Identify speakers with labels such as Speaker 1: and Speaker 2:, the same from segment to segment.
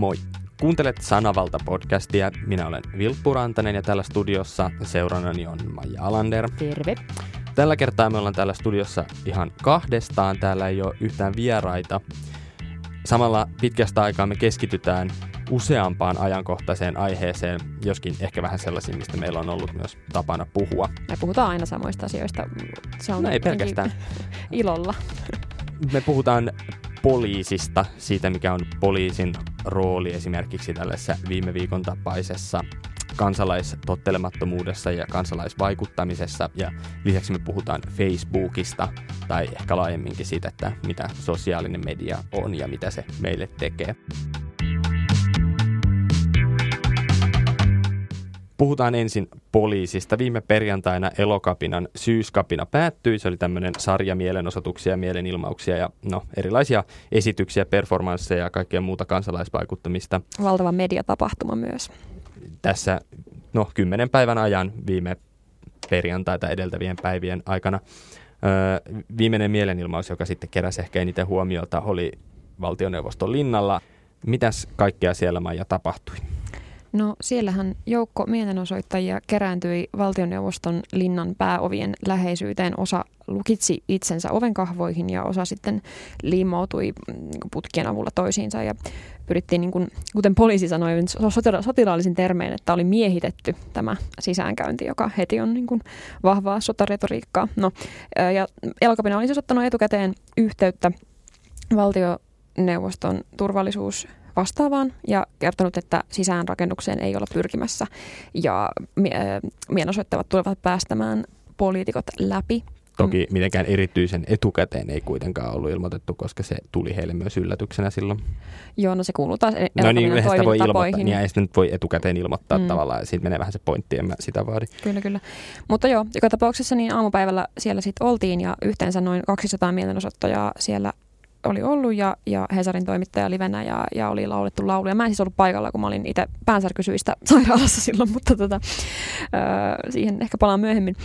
Speaker 1: Moi! Kuuntelet Sanavalta-podcastia. Minä olen Vilppu Rantanen ja täällä studiossa seurannani on Maija Alander.
Speaker 2: Terve.
Speaker 1: Tällä kertaa me ollaan täällä studiossa ihan kahdestaan. Täällä ei ole yhtään vieraita. Samalla pitkästä aikaa me keskitytään useampaan ajankohtaiseen aiheeseen, joskin ehkä vähän sellaisiin, mistä meillä on ollut myös tapana puhua.
Speaker 2: Me puhutaan aina samoista asioista. Se on
Speaker 1: No ei pelkästään.
Speaker 2: ilolla.
Speaker 1: Me puhutaan poliisista, siitä mikä on poliisin rooli esimerkiksi tällaisessa viime viikon tapaisessa kansalaistottelemattomuudessa ja kansalaisvaikuttamisessa. Ja lisäksi me puhutaan Facebookista tai ehkä laajemminkin siitä, että mitä sosiaalinen media on ja mitä se meille tekee. Puhutaan ensin poliisista. Viime perjantaina Elokapinan syyskapina päättyi. Se oli tämmöinen sarja mielenosoituksia, mielenilmauksia ja no, erilaisia esityksiä, performansseja ja kaikkea muuta kansalaisvaikuttamista.
Speaker 2: Valtava mediatapahtuma myös.
Speaker 1: Tässä no, kymmenen päivän ajan viime perjantaita edeltävien päivien aikana. Öö, viimeinen mielenilmaus, joka sitten keräsi ehkä eniten huomiota, oli valtioneuvoston linnalla. Mitäs kaikkea siellä Maija tapahtui?
Speaker 2: No siellähän joukko mielenosoittajia kerääntyi valtioneuvoston linnan pääovien läheisyyteen. Osa lukitsi itsensä ovenkahvoihin ja osa sitten liimautui mm, putkien avulla toisiinsa ja pyrittiin, niin kuin, kuten poliisi sanoi sotilaallisin termein, että oli miehitetty tämä sisäänkäynti, joka heti on niin kuin vahvaa sotaretoriikkaa. No, ja Elokapina oli siis ottanut etukäteen yhteyttä valtioneuvoston turvallisuus vastaavaan ja kertonut, että sisäänrakennukseen ei olla pyrkimässä ja mielenosoittavat tulevat päästämään poliitikot läpi.
Speaker 1: Toki mitenkään erityisen etukäteen ei kuitenkaan ollut ilmoitettu, koska se tuli heille myös yllätyksenä silloin.
Speaker 2: Joo, no se kuuluu taas
Speaker 1: No niin, sitä voi ilmoittaa, niin ei sitä nyt voi etukäteen ilmoittaa mm. tavallaan, siitä menee vähän se pointti, en mä sitä vaadi.
Speaker 2: Kyllä, kyllä. Mutta joo, joka tapauksessa niin aamupäivällä siellä sitten oltiin ja yhteensä noin 200 mielenosoittajaa siellä oli ollut ja, ja Hesarin toimittaja livenä ja, ja oli laulettu lauluja. Mä en siis ollut paikalla, kun mä olin itse päänsärkysyistä sairaalassa silloin, mutta tota, ö, siihen ehkä palaan myöhemmin.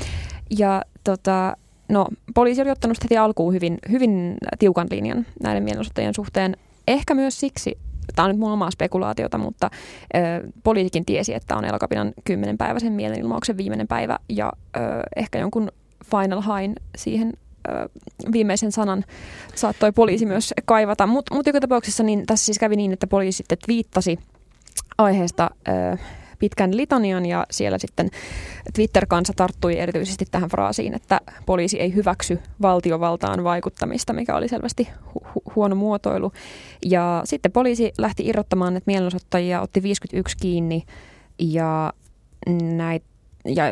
Speaker 2: Ja tota, no, poliisi oli ottanut heti alkuun hyvin, hyvin tiukan linjan näiden mielenosoittajien suhteen. Ehkä myös siksi, tämä on nyt mun omaa spekulaatiota, mutta ö, poliisikin tiesi, että on Elokapinan kymmenen päiväisen mielenilmauksen viimeinen päivä ja ö, ehkä jonkun final hain siihen viimeisen sanan saattoi poliisi myös kaivata. Mutta mut joka tapauksessa niin tässä siis kävi niin, että poliisi sitten viittasi aiheesta ö, pitkän litanian ja siellä sitten Twitter-kansa tarttui erityisesti tähän fraasiin, että poliisi ei hyväksy valtiovaltaan vaikuttamista, mikä oli selvästi hu- huono muotoilu. Ja sitten poliisi lähti irrottamaan näitä mielenosoittajia, otti 51 kiinni ja näitä ja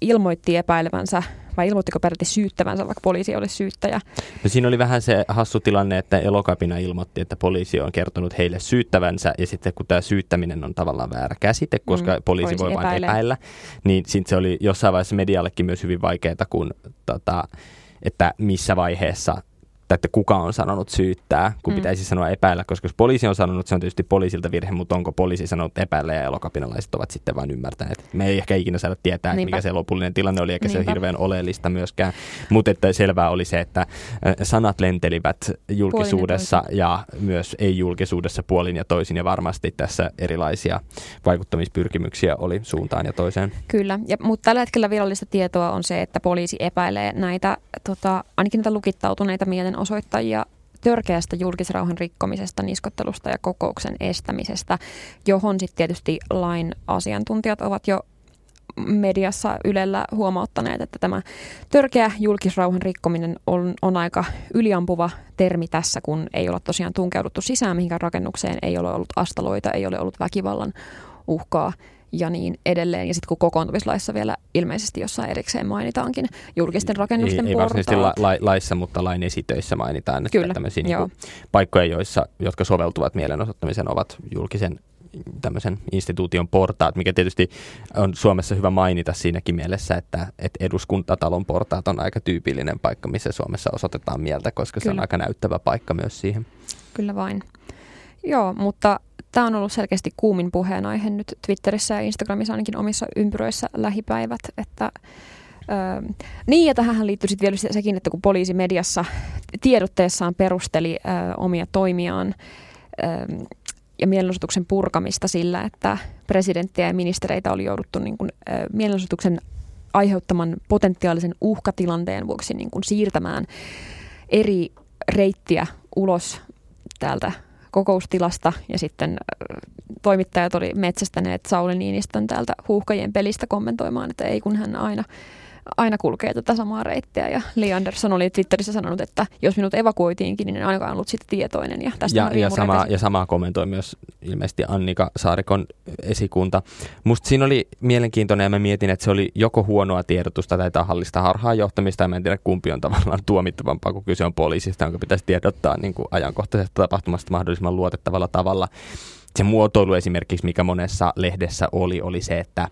Speaker 2: ilmoitti epäilevänsä, vai ilmoittiko peräti syyttävänsä, vaikka poliisi oli syyttäjä?
Speaker 1: No siinä oli vähän se hassu tilanne, että Elokapina ilmoitti, että poliisi on kertonut heille syyttävänsä, ja sitten kun tämä syyttäminen on tavallaan väärä käsite, koska mm, poliisi, voi vain epäillä, niin sitten se oli jossain vaiheessa mediallekin myös hyvin vaikeaa, kun tota, että missä vaiheessa että kuka on sanonut syyttää, kun mm. pitäisi sanoa epäillä, koska jos poliisi on sanonut, se on tietysti poliisilta virhe, mutta onko poliisi sanonut epäillä ja elokapinalaiset ovat sitten vain ymmärtäneet. Me ei ehkä ikinä saada tietää, Niinpä. mikä se lopullinen tilanne oli, eikä Niinpä. se ole hirveän oleellista myöskään. Mutta että selvää oli se, että sanat lentelivät julkisuudessa ja, ja myös ei-julkisuudessa puolin ja toisin, ja varmasti tässä erilaisia vaikuttamispyrkimyksiä oli suuntaan ja toiseen.
Speaker 2: Kyllä, ja, mutta tällä hetkellä virallista tietoa on se, että poliisi epäilee näitä, tota, ainakin näitä lukittautuneita mielen osoittajia törkeästä julkisrauhan rikkomisesta, niskottelusta ja kokouksen estämisestä, johon sitten tietysti lain asiantuntijat ovat jo mediassa Ylellä huomauttaneet, että tämä törkeä julkisrauhan rikkominen on, on aika yliampuva termi tässä, kun ei ole tosiaan tunkeuduttu sisään mihinkään rakennukseen, ei ole ollut astaloita, ei ole ollut väkivallan uhkaa ja niin edelleen. Ja sitten kun kokoontumislaissa vielä ilmeisesti jossain erikseen mainitaankin julkisten rakennusten
Speaker 1: ei, ei varsinaisesti la, la, laissa, mutta lain esitöissä mainitaan, että Kyllä, tämmöisiä niin paikkoja, joissa, jotka soveltuvat mielenosoittamisen, ovat julkisen tämmöisen instituution portaat, mikä tietysti on Suomessa hyvä mainita siinäkin mielessä, että, että eduskuntatalon portaat on aika tyypillinen paikka, missä Suomessa osoitetaan mieltä, koska Kyllä. se on aika näyttävä paikka myös siihen.
Speaker 2: Kyllä vain. Joo, mutta Tämä on ollut selkeästi kuumin puheenaihe nyt Twitterissä ja Instagramissa ainakin omissa ympyröissä lähipäivät, että Öö, niin, ja tähän liittyy sitten vielä sekin, että kun poliisi mediassa tiedotteessaan perusteli öö, omia toimiaan öö, ja mielenosoituksen purkamista sillä, että presidenttiä ja ministereitä oli jouduttu niin kuin, mielenosoituksen aiheuttaman potentiaalisen uhkatilanteen vuoksi niin kuin siirtämään eri reittiä ulos täältä kokoustilasta ja sitten toimittajat oli metsästäneet Sauli Niinistön täältä huuhkajien pelistä kommentoimaan, että ei kun hän aina aina kulkee tätä samaa reittiä. Ja Lee Anderson oli Twitterissä sanonut, että jos minut evakuoitiinkin, niin en ainakaan ollut sitten tietoinen. Ja, tästä
Speaker 1: ja, ja, sama, ja samaa kommentoi myös ilmeisesti Annika Saarikon esikunta. Musta siinä oli mielenkiintoinen ja mä mietin, että se oli joko huonoa tiedotusta tai tahallista harhaanjohtamista. Ja mä en tiedä kumpi on tavallaan tuomittavampaa, kun kyse on poliisista, jonka pitäisi tiedottaa niin kuin ajankohtaisesta tapahtumasta mahdollisimman luotettavalla tavalla. Se muotoilu esimerkiksi, mikä monessa lehdessä oli, oli se, että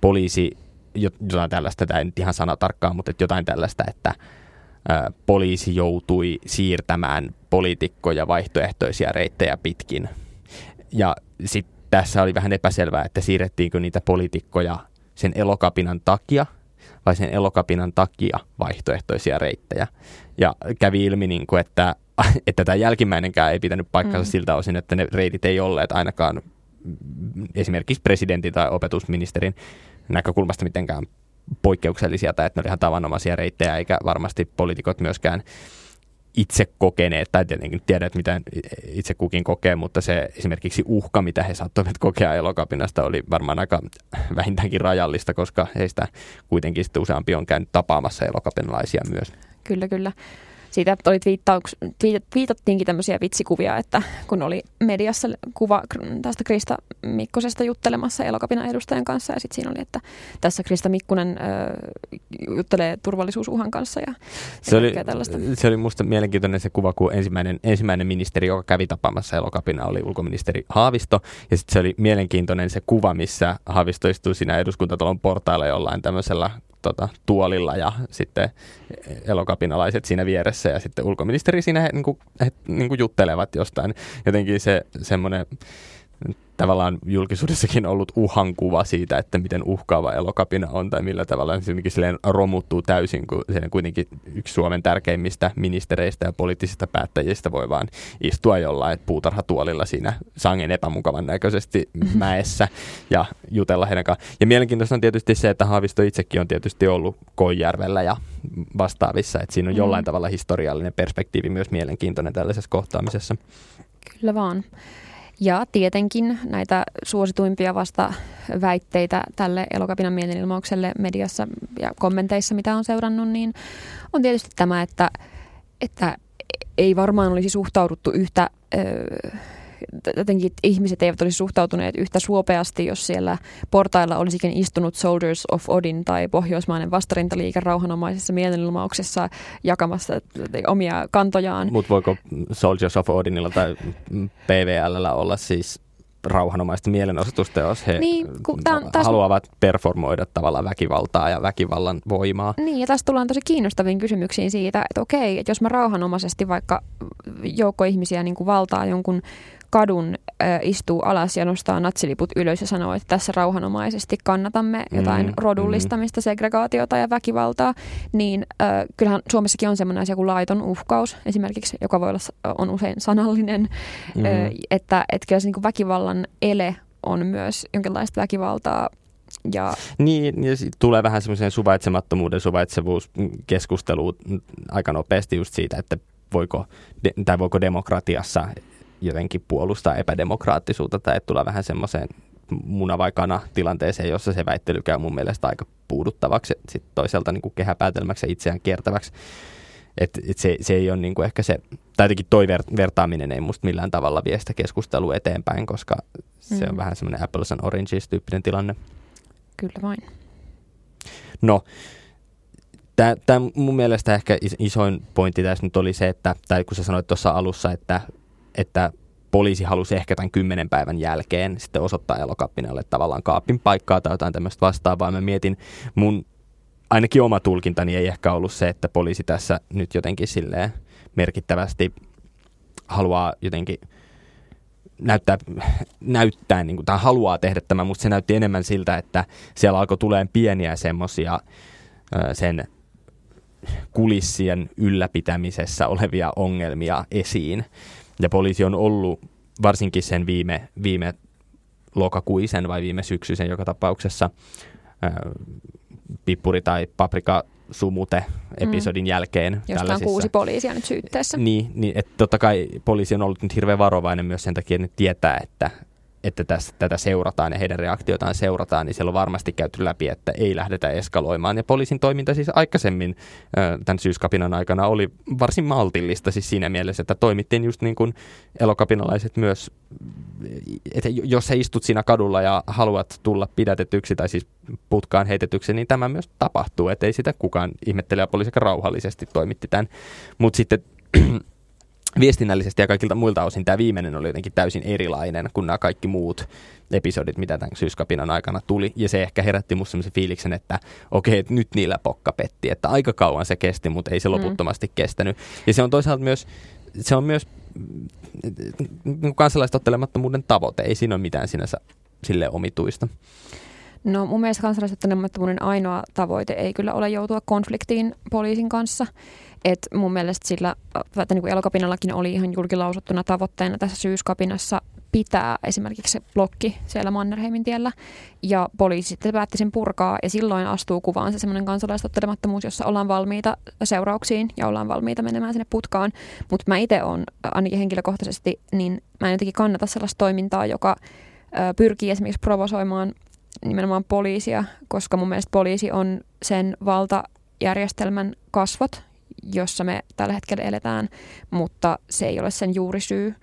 Speaker 1: poliisi jotain tällaista, tämä ei nyt ihan sana tarkkaan, mutta jotain tällaista, että poliisi joutui siirtämään poliitikkoja vaihtoehtoisia reittejä pitkin. Ja sitten tässä oli vähän epäselvää, että siirrettiinkö niitä poliitikkoja sen elokapinan takia vai sen elokapinan takia vaihtoehtoisia reittejä. Ja kävi ilmi, niin kuin, että, että tämä jälkimmäinenkään ei pitänyt paikkansa mm. siltä osin, että ne reitit ei olleet ainakaan esimerkiksi presidentin tai opetusministerin näkökulmasta mitenkään poikkeuksellisia tai että ne oli ihan tavanomaisia reittejä, eikä varmasti poliitikot myöskään itse kokeneet, tai tietenkin tiedät, mitä itse kukin kokee, mutta se esimerkiksi uhka, mitä he saattoivat kokea elokapinasta, oli varmaan aika vähintäänkin rajallista, koska heistä kuitenkin sitten useampi on käynyt tapaamassa elokapinalaisia myös.
Speaker 2: Kyllä, kyllä siitä oli twiittauks, twiit, twiitattiinkin tämmöisiä vitsikuvia, että kun oli mediassa kuva tästä Krista Mikkosesta juttelemassa elokapinan edustajan kanssa ja sitten siinä oli, että tässä Krista Mikkunen ö, juttelee turvallisuusuhan kanssa ja,
Speaker 1: se, oli, tällaista. se oli musta mielenkiintoinen se kuva, kun ensimmäinen, ensimmäinen ministeri, joka kävi tapaamassa elokapina, oli ulkoministeri Haavisto ja sitten se oli mielenkiintoinen se kuva, missä Haavisto istui siinä eduskuntatalon portailla jollain tämmöisellä tota, tuolilla ja sitten elokapinalaiset siinä vieressä ja sitten ulkoministeri siinä he, niin kuin, he niin kuin juttelevat jostain. Jotenkin se semmoinen tavallaan julkisuudessakin ollut uhankuva siitä, että miten uhkaava elokapina on tai millä tavalla se silleen romuttuu täysin, kun se kuitenkin yksi Suomen tärkeimmistä ministereistä ja poliittisista päättäjistä voi vaan istua jollain puutarhatuolilla siinä sangen epämukavan näköisesti mäessä ja jutella heidän kanssaan. Ja mielenkiintoista on tietysti se, että Haavisto itsekin on tietysti ollut Koijärvellä ja vastaavissa, että siinä on jollain mm. tavalla historiallinen perspektiivi myös mielenkiintoinen tällaisessa kohtaamisessa.
Speaker 2: Kyllä vaan. Ja tietenkin näitä suosituimpia vasta väitteitä tälle elokapinan mielenilmaukselle mediassa ja kommenteissa, mitä on seurannut, niin on tietysti tämä, että, että ei varmaan olisi suhtauduttu yhtä... Öö, jotenkin ihmiset eivät olisi suhtautuneet yhtä suopeasti, jos siellä portailla olisikin istunut Soldiers of Odin tai pohjoismainen vastarintaliike rauhanomaisessa mielenilmauksessa jakamassa omia kantojaan.
Speaker 1: Mutta voiko Soldiers of Odinilla tai PVLllä olla siis rauhanomaista mielenosoitusta, jos he niin, tämän, taas... haluavat performoida tavallaan väkivaltaa ja väkivallan voimaa.
Speaker 2: Niin, ja tässä tullaan tosi kiinnostaviin kysymyksiin siitä, että okei, että jos mä rauhanomaisesti vaikka joukko ihmisiä niin kuin valtaa jonkun kadun äh, istuu alas ja nostaa natsiliput ylös ja sanoo, että tässä rauhanomaisesti kannatamme jotain mm, rodullistamista, mm. segregaatiota ja väkivaltaa, niin äh, kyllähän Suomessakin on sellainen asia kuin laiton uhkaus esimerkiksi, joka voi olla on usein sanallinen, mm. äh, että, että kyllä se niin kuin väkivallan ele on myös jonkinlaista väkivaltaa ja...
Speaker 1: Niin, ja tulee vähän semmoiseen suvaitsemattomuuden, suvaitsevuuskeskusteluun aika nopeasti just siitä, että voiko, de, tai voiko demokratiassa jotenkin puolustaa epädemokraattisuutta tai tulee vähän semmoiseen muna vai kana tilanteeseen, jossa se väittely käy mun mielestä aika puuduttavaksi, sitten toisaalta niin kuin kehäpäätelmäksi ja itseään kiertäväksi. Et, et se, se ei ole niin kuin ehkä se, tai jotenkin toi ver, vertaaminen ei musta millään tavalla vie sitä keskustelua eteenpäin, koska se mm. on vähän semmoinen apples and oranges tyyppinen tilanne.
Speaker 2: Kyllä vain.
Speaker 1: No, tämä mun mielestä ehkä isoin pointti tässä nyt oli se, että, tai kun sä sanoit tuossa alussa, että että poliisi halusi ehkä tämän kymmenen päivän jälkeen sitten osoittaa elokappinalle tavallaan kaapin paikkaa tai jotain tämmöistä vastaavaa. Mä mietin, mun ainakin oma tulkintani ei ehkä ollut se, että poliisi tässä nyt jotenkin silleen merkittävästi haluaa jotenkin näyttää, näyttää niin kuin, tai haluaa tehdä tämä, mutta se näytti enemmän siltä, että siellä alkoi tulemaan pieniä semmoisia sen kulissien ylläpitämisessä olevia ongelmia esiin. Ja poliisi on ollut varsinkin sen viime, viime lokakuisen vai viime syksyisen joka tapauksessa pippuri- tai paprika sumute-episodin mm. jälkeen.
Speaker 2: Josta on kuusi poliisia nyt syytteessä.
Speaker 1: Niin, niin että totta kai poliisi on ollut nyt hirveän varovainen myös sen takia, että ne tietää, että että tässä, tätä seurataan ja heidän reaktiotaan seurataan, niin siellä on varmasti käyty läpi, että ei lähdetä eskaloimaan. Ja poliisin toiminta siis aikaisemmin tämän syyskapinan aikana oli varsin maltillista siis siinä mielessä, että toimittiin just niin kuin elokapinalaiset myös, että jos sä istut siinä kadulla ja haluat tulla pidätetyksi tai siis putkaan heitetyksi, niin tämä myös tapahtuu, että ei sitä kukaan ihmettele ja poliisi rauhallisesti toimitti tämän. Mutta sitten viestinnällisesti ja kaikilta muilta osin tämä viimeinen oli jotenkin täysin erilainen kuin nämä kaikki muut episodit, mitä tämän syyskapinan aikana tuli. Ja se ehkä herätti musta sellaisen fiiliksen, että okei, että nyt niillä pokka petti. Että aika kauan se kesti, mutta ei se mm. loputtomasti mm. kestänyt. Ja se on toisaalta myös, se on myös mm, kansalaistottelemattomuuden tavoite. Ei siinä ole mitään sinänsä sille omituista.
Speaker 2: No mun mielestä kansalaistottelemattomuuden ainoa tavoite ei kyllä ole joutua konfliktiin poliisin kanssa. Et mun mielestä sillä, että niin kuin elokapinallakin oli ihan julkilausuttuna tavoitteena tässä syyskapinassa pitää esimerkiksi se blokki siellä Mannerheimin tiellä. Ja poliisi sitten päätti sen purkaa ja silloin astuu kuvaan se semmoinen kansalaistottelemattomuus, jossa ollaan valmiita seurauksiin ja ollaan valmiita menemään sinne putkaan. Mutta mä itse on ainakin henkilökohtaisesti, niin mä en jotenkin kannata sellaista toimintaa, joka pyrkii esimerkiksi provosoimaan nimenomaan poliisia, koska mun mielestä poliisi on sen valtajärjestelmän kasvot, jossa me tällä hetkellä eletään, mutta se ei ole sen juurisyy.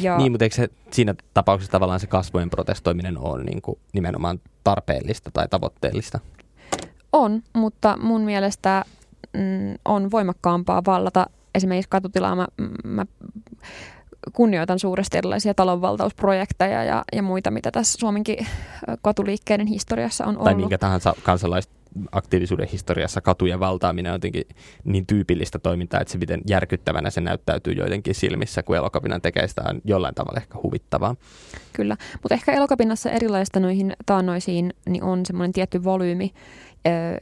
Speaker 1: Ja... Niin, mutta eikö se, siinä tapauksessa tavallaan se kasvojen protestoiminen on niin kuin nimenomaan tarpeellista tai tavoitteellista?
Speaker 2: On, mutta mun mielestä mm, on voimakkaampaa vallata esimerkiksi katutilaa. Mä, mä kunnioitan suuresti erilaisia talonvaltausprojekteja ja, ja muita, mitä tässä Suomenkin katuliikkeiden historiassa on ollut.
Speaker 1: Tai minkä tahansa kansalaisaktiivisuuden historiassa katujen valtaaminen on jotenkin niin tyypillistä toimintaa, että se miten järkyttävänä se näyttäytyy joidenkin silmissä, kun elokapinan tekee sitä on jollain tavalla ehkä huvittavaa.
Speaker 2: Kyllä, mutta ehkä elokapinnassa erilaista noihin taannoisiin niin on semmoinen tietty volyymi,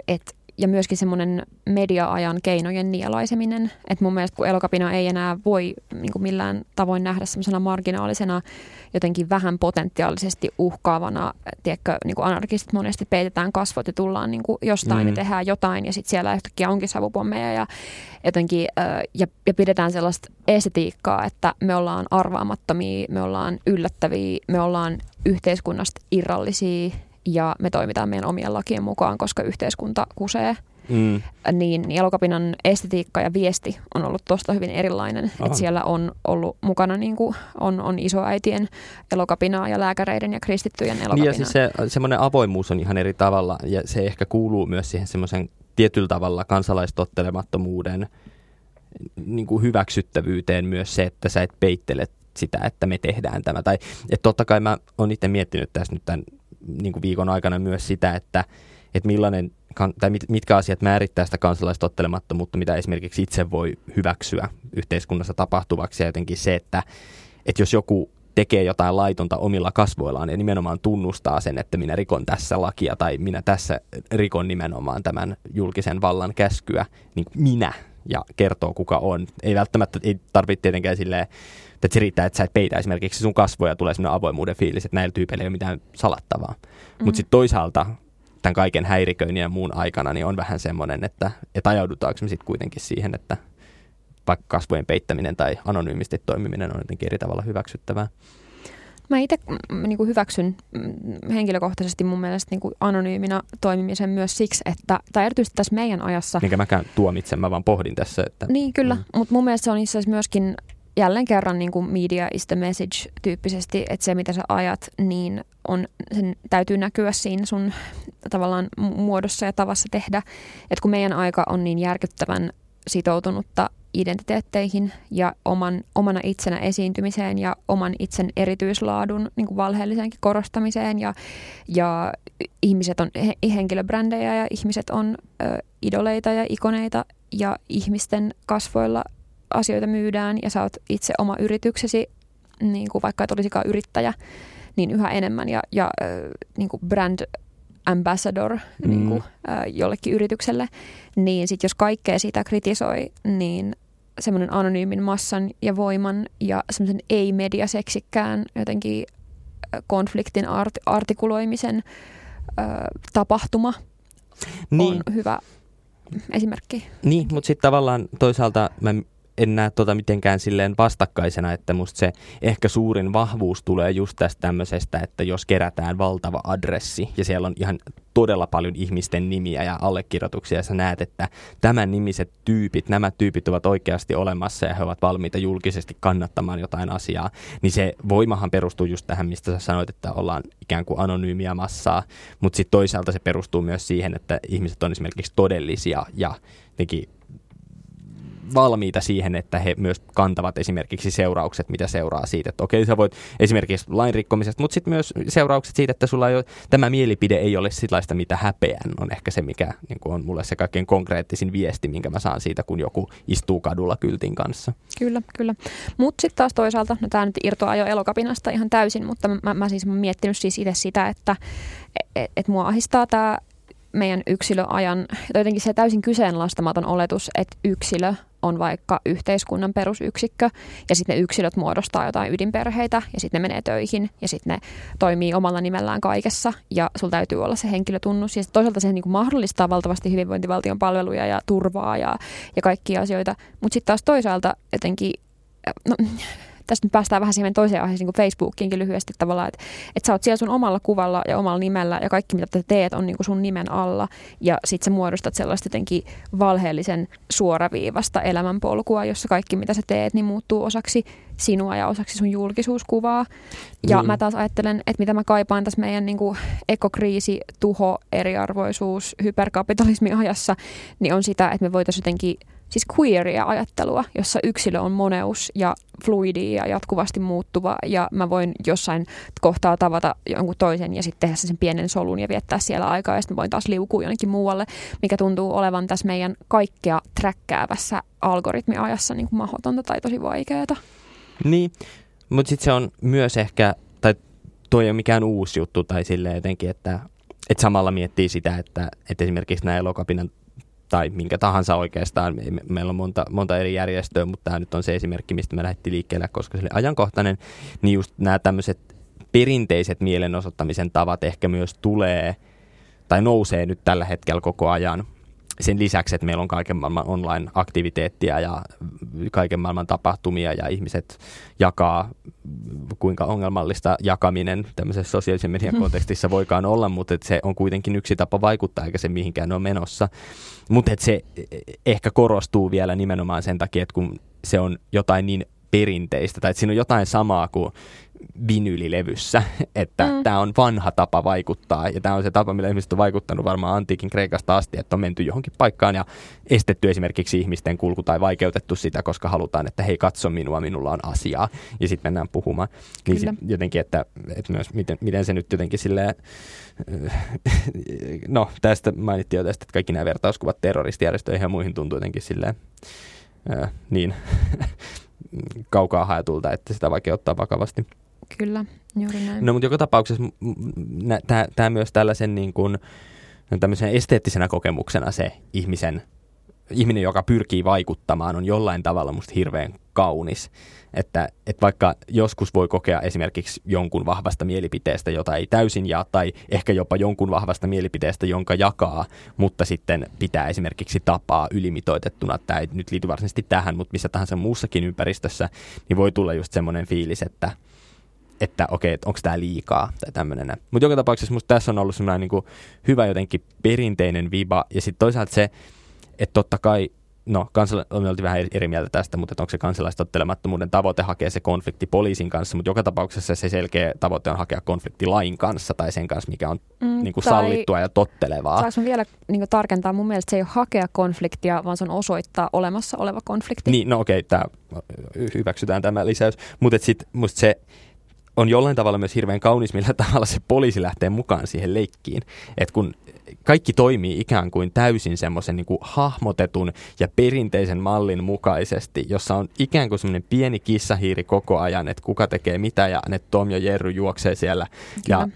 Speaker 2: että ja myöskin semmoinen media-ajan keinojen nielaiseminen. Että mun mielestä kun elokapina ei enää voi niin kuin millään tavoin nähdä semmoisena marginaalisena, jotenkin vähän potentiaalisesti uhkaavana, tiedätkö, niin kuin anarkistit monesti peitetään kasvot ja tullaan niin kuin jostain mm. ja tehdään jotain ja sitten siellä yhtäkkiä onkin savupommeja ja jotenkin, ja, ja pidetään sellaista estetiikkaa, että me ollaan arvaamattomia, me ollaan yllättäviä, me ollaan yhteiskunnasta irrallisia ja me toimitaan meidän omien lakien mukaan, koska yhteiskunta kusee. Mm. Niin, elokapinan estetiikka ja viesti on ollut tuosta hyvin erilainen. että siellä on ollut mukana niin kuin on, on isoäitien elokapinaa ja lääkäreiden ja kristittyjen elokapinaa. Niin
Speaker 1: ja siis se, semmoinen avoimuus on ihan eri tavalla ja se ehkä kuuluu myös siihen semmoisen tietyllä tavalla kansalaistottelemattomuuden niin kuin hyväksyttävyyteen myös se, että sä et peittele sitä, että me tehdään tämä. Tai että totta kai mä oon itse miettinyt tässä nyt tämän niin kuin viikon aikana myös sitä, että, että millainen, tai mit, mitkä asiat määrittää sitä kansalaistottelemattomuutta, mitä esimerkiksi itse voi hyväksyä yhteiskunnassa tapahtuvaksi ja jotenkin se, että, että jos joku tekee jotain laitonta omilla kasvoillaan ja nimenomaan tunnustaa sen, että minä rikon tässä lakia tai minä tässä rikon nimenomaan tämän julkisen vallan käskyä, niin minä ja kertoo kuka on. Ei välttämättä, ei tarvitse tietenkään silleen että se riittää, että sä et peitä esimerkiksi sun kasvoja, tulee sellainen avoimuuden fiilis, että näillä tyypeillä ei ole mitään salattavaa. Mm. Mutta sitten toisaalta tämän kaiken häiriköinnin ja muun aikana niin on vähän semmoinen, että, että ajaudutaanko me sitten kuitenkin siihen, että vaikka kasvojen peittäminen tai anonyymisti toimiminen on jotenkin eri tavalla hyväksyttävää.
Speaker 2: Mä itse niin hyväksyn mm, henkilökohtaisesti mun mielestä niin kuin anonyymina toimimisen myös siksi, että, tai erityisesti tässä meidän ajassa...
Speaker 1: Minkä mäkään tuomitsen, mä vaan pohdin tässä. Että,
Speaker 2: niin kyllä, mm. mutta mun mielestä se on itse asiassa myöskin jälleen kerran niin kuin media is the message tyyppisesti, että se mitä sä ajat, niin on, sen täytyy näkyä siinä sun tavallaan muodossa ja tavassa tehdä. Että kun meidän aika on niin järkyttävän sitoutunutta identiteetteihin ja oman, omana itsenä esiintymiseen ja oman itsen erityislaadun niin kuin valheelliseenkin korostamiseen ja, ja ihmiset on he, henkilöbrändejä ja ihmiset on ö, idoleita ja ikoneita ja ihmisten kasvoilla asioita myydään ja sä oot itse oma yrityksesi, niin kuin vaikka et olisikaan yrittäjä, niin yhä enemmän ja, ja äh, niin kuin brand ambassador mm. niin kuin, äh, jollekin yritykselle, niin sitten jos kaikkea sitä kritisoi, niin semmoinen anonyymin massan ja voiman ja semmoisen ei-mediaseksikkään jotenkin konfliktin art- artikuloimisen ö, tapahtuma niin. on hyvä esimerkki.
Speaker 1: Niin, mutta sitten tavallaan toisaalta mä en näe tota mitenkään silleen vastakkaisena, että musta se ehkä suurin vahvuus tulee just tästä tämmöisestä, että jos kerätään valtava adressi ja siellä on ihan todella paljon ihmisten nimiä ja allekirjoituksia ja sä näet, että tämän nimiset tyypit, nämä tyypit ovat oikeasti olemassa ja he ovat valmiita julkisesti kannattamaan jotain asiaa, niin se voimahan perustuu just tähän, mistä sä sanoit, että ollaan ikään kuin anonyymiä massaa, mutta sitten toisaalta se perustuu myös siihen, että ihmiset on esimerkiksi todellisia ja valmiita siihen, että he myös kantavat esimerkiksi seuraukset, mitä seuraa siitä. Että okei, sä voit esimerkiksi lain rikkomisesta, mutta sitten myös seuraukset siitä, että sulla ei ole, tämä mielipide ei ole sellaista, mitä häpeän, on ehkä se, mikä niin kuin on mulle se kaikkein konkreettisin viesti, minkä mä saan siitä, kun joku istuu kadulla kyltin kanssa.
Speaker 2: Kyllä, kyllä. Mutta sitten taas toisaalta, no tämä nyt irtoaa jo elokapinasta ihan täysin, mutta mä, mä siis mä miettinyt siis itse sitä, että et, et mua ahistaa tämä meidän yksilöajan, jotenkin se täysin kyseenalaistamaton oletus, että yksilö on vaikka yhteiskunnan perusyksikkö ja sitten ne yksilöt muodostaa jotain ydinperheitä ja sitten ne menee töihin ja sitten ne toimii omalla nimellään kaikessa ja sulla täytyy olla se henkilötunnus. Ja toisaalta se niin kuin mahdollistaa valtavasti hyvinvointivaltion palveluja ja turvaa ja, ja kaikkia asioita, mutta sitten taas toisaalta jotenkin no, tästä nyt päästään vähän siihen toiseen aiheeseen kuin Facebookiinkin lyhyesti tavallaan, että, että sä oot siellä sun omalla kuvalla ja omalla nimellä ja kaikki mitä te teet on niin kuin sun nimen alla ja sit sä muodostat sellaista jotenkin valheellisen suoraviivasta elämänpolkua, jossa kaikki mitä sä teet niin muuttuu osaksi sinua ja osaksi sun julkisuuskuvaa. Ja niin. mä taas ajattelen, että mitä mä kaipaan tässä meidän niin kuin ekokriisi, tuho, eriarvoisuus, hyperkapitalismi ajassa, niin on sitä, että me voitaisiin jotenkin siis queeria ajattelua, jossa yksilö on moneus ja fluidi ja jatkuvasti muuttuva ja mä voin jossain kohtaa tavata jonkun toisen ja sitten tehdä sen pienen solun ja viettää siellä aikaa ja sitten voin taas liukua jonnekin muualle, mikä tuntuu olevan tässä meidän kaikkea träkkäävässä algoritmiajassa niin kuin mahdotonta tai tosi vaikeaa.
Speaker 1: Niin, mutta sitten se on myös ehkä, tai toi ei ole mikään uusi juttu tai silleen jotenkin, että, että samalla miettii sitä, että, että esimerkiksi nämä elokapinan tai minkä tahansa oikeastaan. Me, meillä on monta, monta eri järjestöä, mutta tämä nyt on se esimerkki, mistä me lähdettiin liikkeelle, koska se oli ajankohtainen. Niin just nämä tämmöiset perinteiset mielenosoittamisen tavat ehkä myös tulee tai nousee nyt tällä hetkellä koko ajan sen lisäksi, että meillä on kaiken maailman online-aktiviteettia ja kaiken maailman tapahtumia ja ihmiset jakaa, kuinka ongelmallista jakaminen tämmöisessä sosiaalisen median kontekstissa voikaan olla, mutta että se on kuitenkin yksi tapa vaikuttaa, eikä se mihinkään ole menossa. Mutta se ehkä korostuu vielä nimenomaan sen takia, että kun se on jotain niin perinteistä, tai että siinä on jotain samaa kuin vinyylilevyssä, että mm. tämä on vanha tapa vaikuttaa, ja tämä on se tapa, millä ihmiset on vaikuttanut varmaan antiikin Kreikasta asti, että on menty johonkin paikkaan ja estetty esimerkiksi ihmisten kulku tai vaikeutettu sitä, koska halutaan, että hei katso minua, minulla on asiaa, ja sitten mennään puhumaan. Niin sit jotenkin, että, että myös miten, miten se nyt jotenkin silleen, no tästä mainittiin jo tästä, että kaikki nämä vertauskuvat terroristijärjestöihin ja muihin tuntuu jotenkin silleen, niin kaukaa haetulta, että sitä vaikea ottaa vakavasti.
Speaker 2: Kyllä, juuri näin.
Speaker 1: No mutta joka tapauksessa tämä myös tällaisen niin kuin, tämmöisen esteettisenä kokemuksena se ihmisen, ihminen, joka pyrkii vaikuttamaan, on jollain tavalla musta hirveän kaunis. Että, että vaikka joskus voi kokea esimerkiksi jonkun vahvasta mielipiteestä, jota ei täysin jaa, tai ehkä jopa jonkun vahvasta mielipiteestä, jonka jakaa, mutta sitten pitää esimerkiksi tapaa ylimitoitettuna. Tämä ei nyt liity varsinaisesti tähän, mutta missä tahansa muussakin ympäristössä, niin voi tulla just semmoinen fiilis, että, että okei, että onko tämä liikaa tai tämmöinen. Mutta joka tapauksessa musta tässä on ollut semmoinen niin hyvä jotenkin perinteinen viba, ja sitten toisaalta se, että totta kai no kansala- me oltiin vähän eri mieltä tästä, mutta onko se kansalaistottelemattomuuden tavoite hakea se konflikti poliisin kanssa, mutta joka tapauksessa se selkeä tavoite on hakea konflikti lain kanssa tai sen kanssa, mikä on mm, niin kuin sallittua ja tottelevaa.
Speaker 2: Saanko vielä niin kuin tarkentaa? Mun mielestä se ei ole hakea konfliktia, vaan se on osoittaa olemassa oleva konflikti.
Speaker 1: Niin, no okei, okay, hyväksytään tämä lisäys, mutta sitten musta se on jollain tavalla myös hirveän kaunis, millä tavalla se poliisi lähtee mukaan siihen leikkiin. Että kun kaikki toimii ikään kuin täysin semmoisen niin hahmotetun ja perinteisen mallin mukaisesti, jossa on ikään kuin semmoinen pieni kissahiiri koko ajan, että kuka tekee mitä ja ne Tom ja Jerry juoksee siellä Kyllä. ja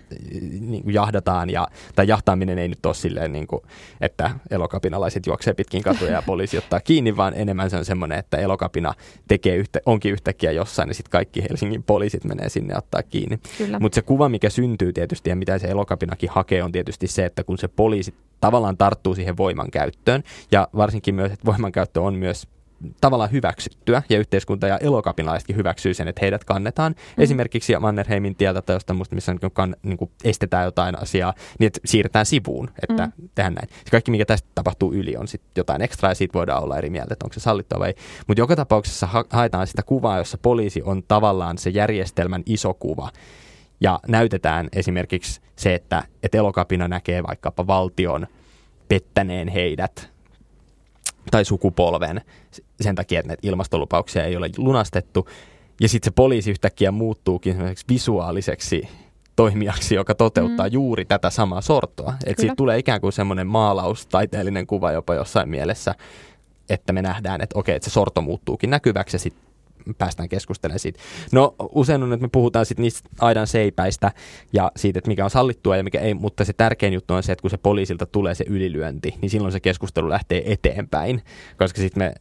Speaker 1: niin kuin jahdataan. Ja, tai jahtaaminen ei nyt ole silleen, niin kuin, että elokapinalaiset juoksee pitkin katuja ja poliisi ottaa kiinni, vaan enemmän se on semmoinen, että elokapina tekee yhtä, onkin yhtäkkiä jossain ja sitten kaikki Helsingin poliisit menee sinne ottaa kiinni. Mutta se kuva, mikä syntyy tietysti ja mitä se elokapinakin hakee, on tietysti se, että kun se poliisi tavallaan tarttuu siihen voiman käyttöön. Ja varsinkin myös, että voimankäyttö on myös tavallaan hyväksyttyä ja yhteiskunta ja elokapinalaisetkin hyväksyy sen, että heidät kannetaan. Mm. Esimerkiksi Mannerheimin tieltä tai jostain musta, missä niin kan, niin kuin estetään jotain asiaa, niin että siirretään sivuun, että mm. tehdään näin. Se kaikki, mikä tästä tapahtuu yli, on sitten jotain ekstraa ja siitä voidaan olla eri mieltä, että onko se sallittua vai ei. Mutta joka tapauksessa ha- haetaan sitä kuvaa, jossa poliisi on tavallaan se järjestelmän iso kuva ja näytetään esimerkiksi se, että, että elokapina näkee vaikkapa valtion pettäneen heidät tai sukupolven sen takia, että näitä ilmastolupauksia ei ole lunastettu. Ja sitten se poliisi yhtäkkiä muuttuukin visuaaliseksi toimijaksi, joka toteuttaa mm. juuri tätä samaa sortoa. Että siitä tulee ikään kuin semmoinen maalaustaiteellinen kuva jopa jossain mielessä, että me nähdään, että okei, että se sorto muuttuukin näkyväksi ja sitten päästään keskustelemaan siitä. No usein on, että me puhutaan sitten niistä aidan seipäistä ja siitä, että mikä on sallittua ja mikä ei, mutta se tärkein juttu on se, että kun se poliisilta tulee se ylilyönti, niin silloin se keskustelu lähtee eteenpäin, koska sitten me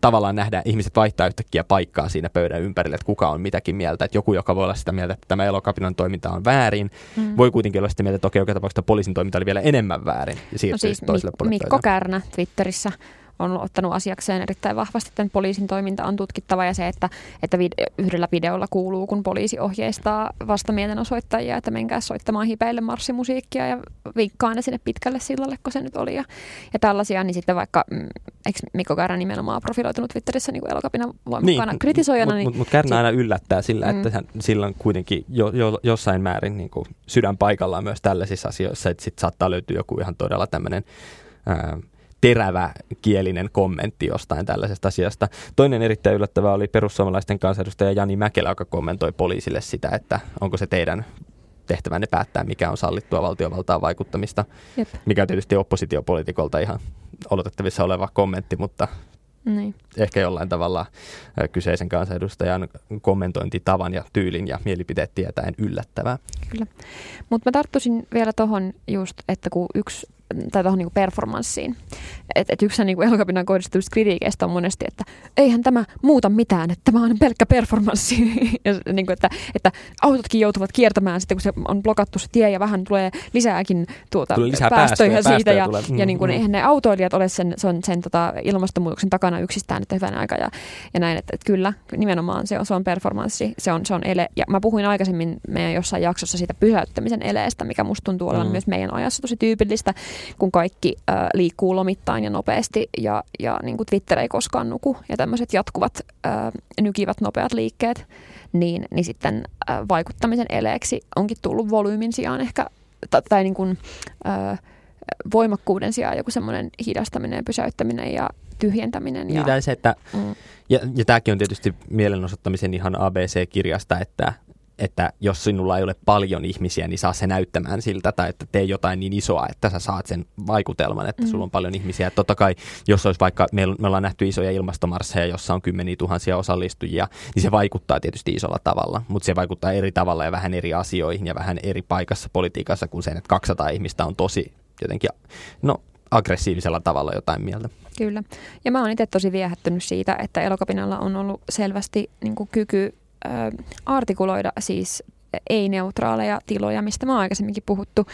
Speaker 1: tavallaan nähdään, ihmiset vaihtaa yhtäkkiä paikkaa siinä pöydän ympärille, että kuka on mitäkin mieltä. Että joku, joka voi olla sitä mieltä, että tämä elokapinan toiminta on väärin, mm. voi kuitenkin olla sitä mieltä, että okei, joka tapauksessa poliisin toiminta oli vielä enemmän väärin. Ja no
Speaker 2: siis Mik- Mikko Kärnä Twitterissä on ottanut asiakseen erittäin vahvasti, että poliisin toiminta on tutkittava ja se, että, että vid- yhdellä videolla kuuluu, kun poliisi ohjeistaa vastamielenosoittajia, että menkää soittamaan hipeille marssimusiikkia ja vinkkaa ne sinne pitkälle sillalle, kun se nyt oli. Ja, ja tällaisia, niin sitten vaikka, mm, eikö Mikko Kärä nimenomaan profiloitunut Twitterissä niin elokapina voimakkaana niin, kritisoijana.
Speaker 1: Mutta niin, mut, mut Kärnä aina yllättää sillä, että mm. hän, sillä on kuitenkin jo, jo, jossain määrin niin kuin sydän paikallaan myös tällaisissa asioissa, että sitten saattaa löytyä joku ihan todella tämmöinen terävä kielinen kommentti jostain tällaisesta asiasta. Toinen erittäin yllättävä oli perussuomalaisten kansanedustaja Jani Mäkelä, joka kommentoi poliisille sitä, että onko se teidän tehtävänne päättää, mikä on sallittua valtiovaltaa vaikuttamista, Jep. mikä on tietysti oppositiopolitikolta ihan odotettavissa oleva kommentti, mutta niin. ehkä jollain tavalla kyseisen kansanedustajan kommentointitavan ja tyylin ja mielipiteet tietäen yllättävää.
Speaker 2: Kyllä. Mutta mä tarttuisin vielä tuohon just, että kun yksi tai tuohon niinku performanssiin. Et, et yksi niinku elokapinaan kohdistuvista kritiikeistä on monesti, että eihän tämä muuta mitään, että tämä on pelkkä performanssi. ja niinku, että, että autotkin joutuvat kiertämään sitten, kun se on blokattu se tie ja vähän tulee lisääkin tuota tulee lisää päästöjä, päästöjä siitä. Ja, tulee. ja niinku, mm. eihän ne autoilijat ole sen, sen, sen tota, ilmastonmuutoksen takana yksistään, että hyvän aika ja, ja näin. Että, että kyllä, nimenomaan se on, se on performanssi, se on, se on ele. Ja mä puhuin aikaisemmin meidän jossain jaksossa siitä pysäyttämisen eleestä, mikä musta tuntuu olevan mm. myös meidän ajassa tosi tyypillistä kun kaikki äh, liikkuu lomittain ja nopeasti ja, ja niin kuin Twitter ei koskaan nuku ja tämmöiset jatkuvat äh, nykivät nopeat liikkeet, niin, niin sitten äh, vaikuttamisen eleeksi onkin tullut volyymin sijaan ehkä, tai, tai niin kuin, äh, voimakkuuden sijaan joku semmoinen hidastaminen ja pysäyttäminen ja tyhjentäminen.
Speaker 1: Niin, ja, se, että, mm. ja, ja tämäkin on tietysti mielenosoittamisen ihan ABC-kirjasta, että että jos sinulla ei ole paljon ihmisiä, niin saa se näyttämään siltä, tai että tee jotain niin isoa, että sä saat sen vaikutelman, että mm. sulla on paljon ihmisiä. Että totta kai, jos olisi vaikka, me, me ollaan nähty isoja ilmastomarsseja, jossa on kymmeniä tuhansia osallistujia, niin se vaikuttaa tietysti isolla tavalla, mutta se vaikuttaa eri tavalla ja vähän eri asioihin ja vähän eri paikassa politiikassa kuin sen, että 200 ihmistä on tosi jotenkin, no aggressiivisella tavalla jotain mieltä.
Speaker 2: Kyllä. Ja mä oon itse tosi viehättynyt siitä, että elokapinalla on ollut selvästi niin kuin kyky artikuloida siis ei-neutraaleja tiloja, mistä mä oon aikaisemminkin puhuttu,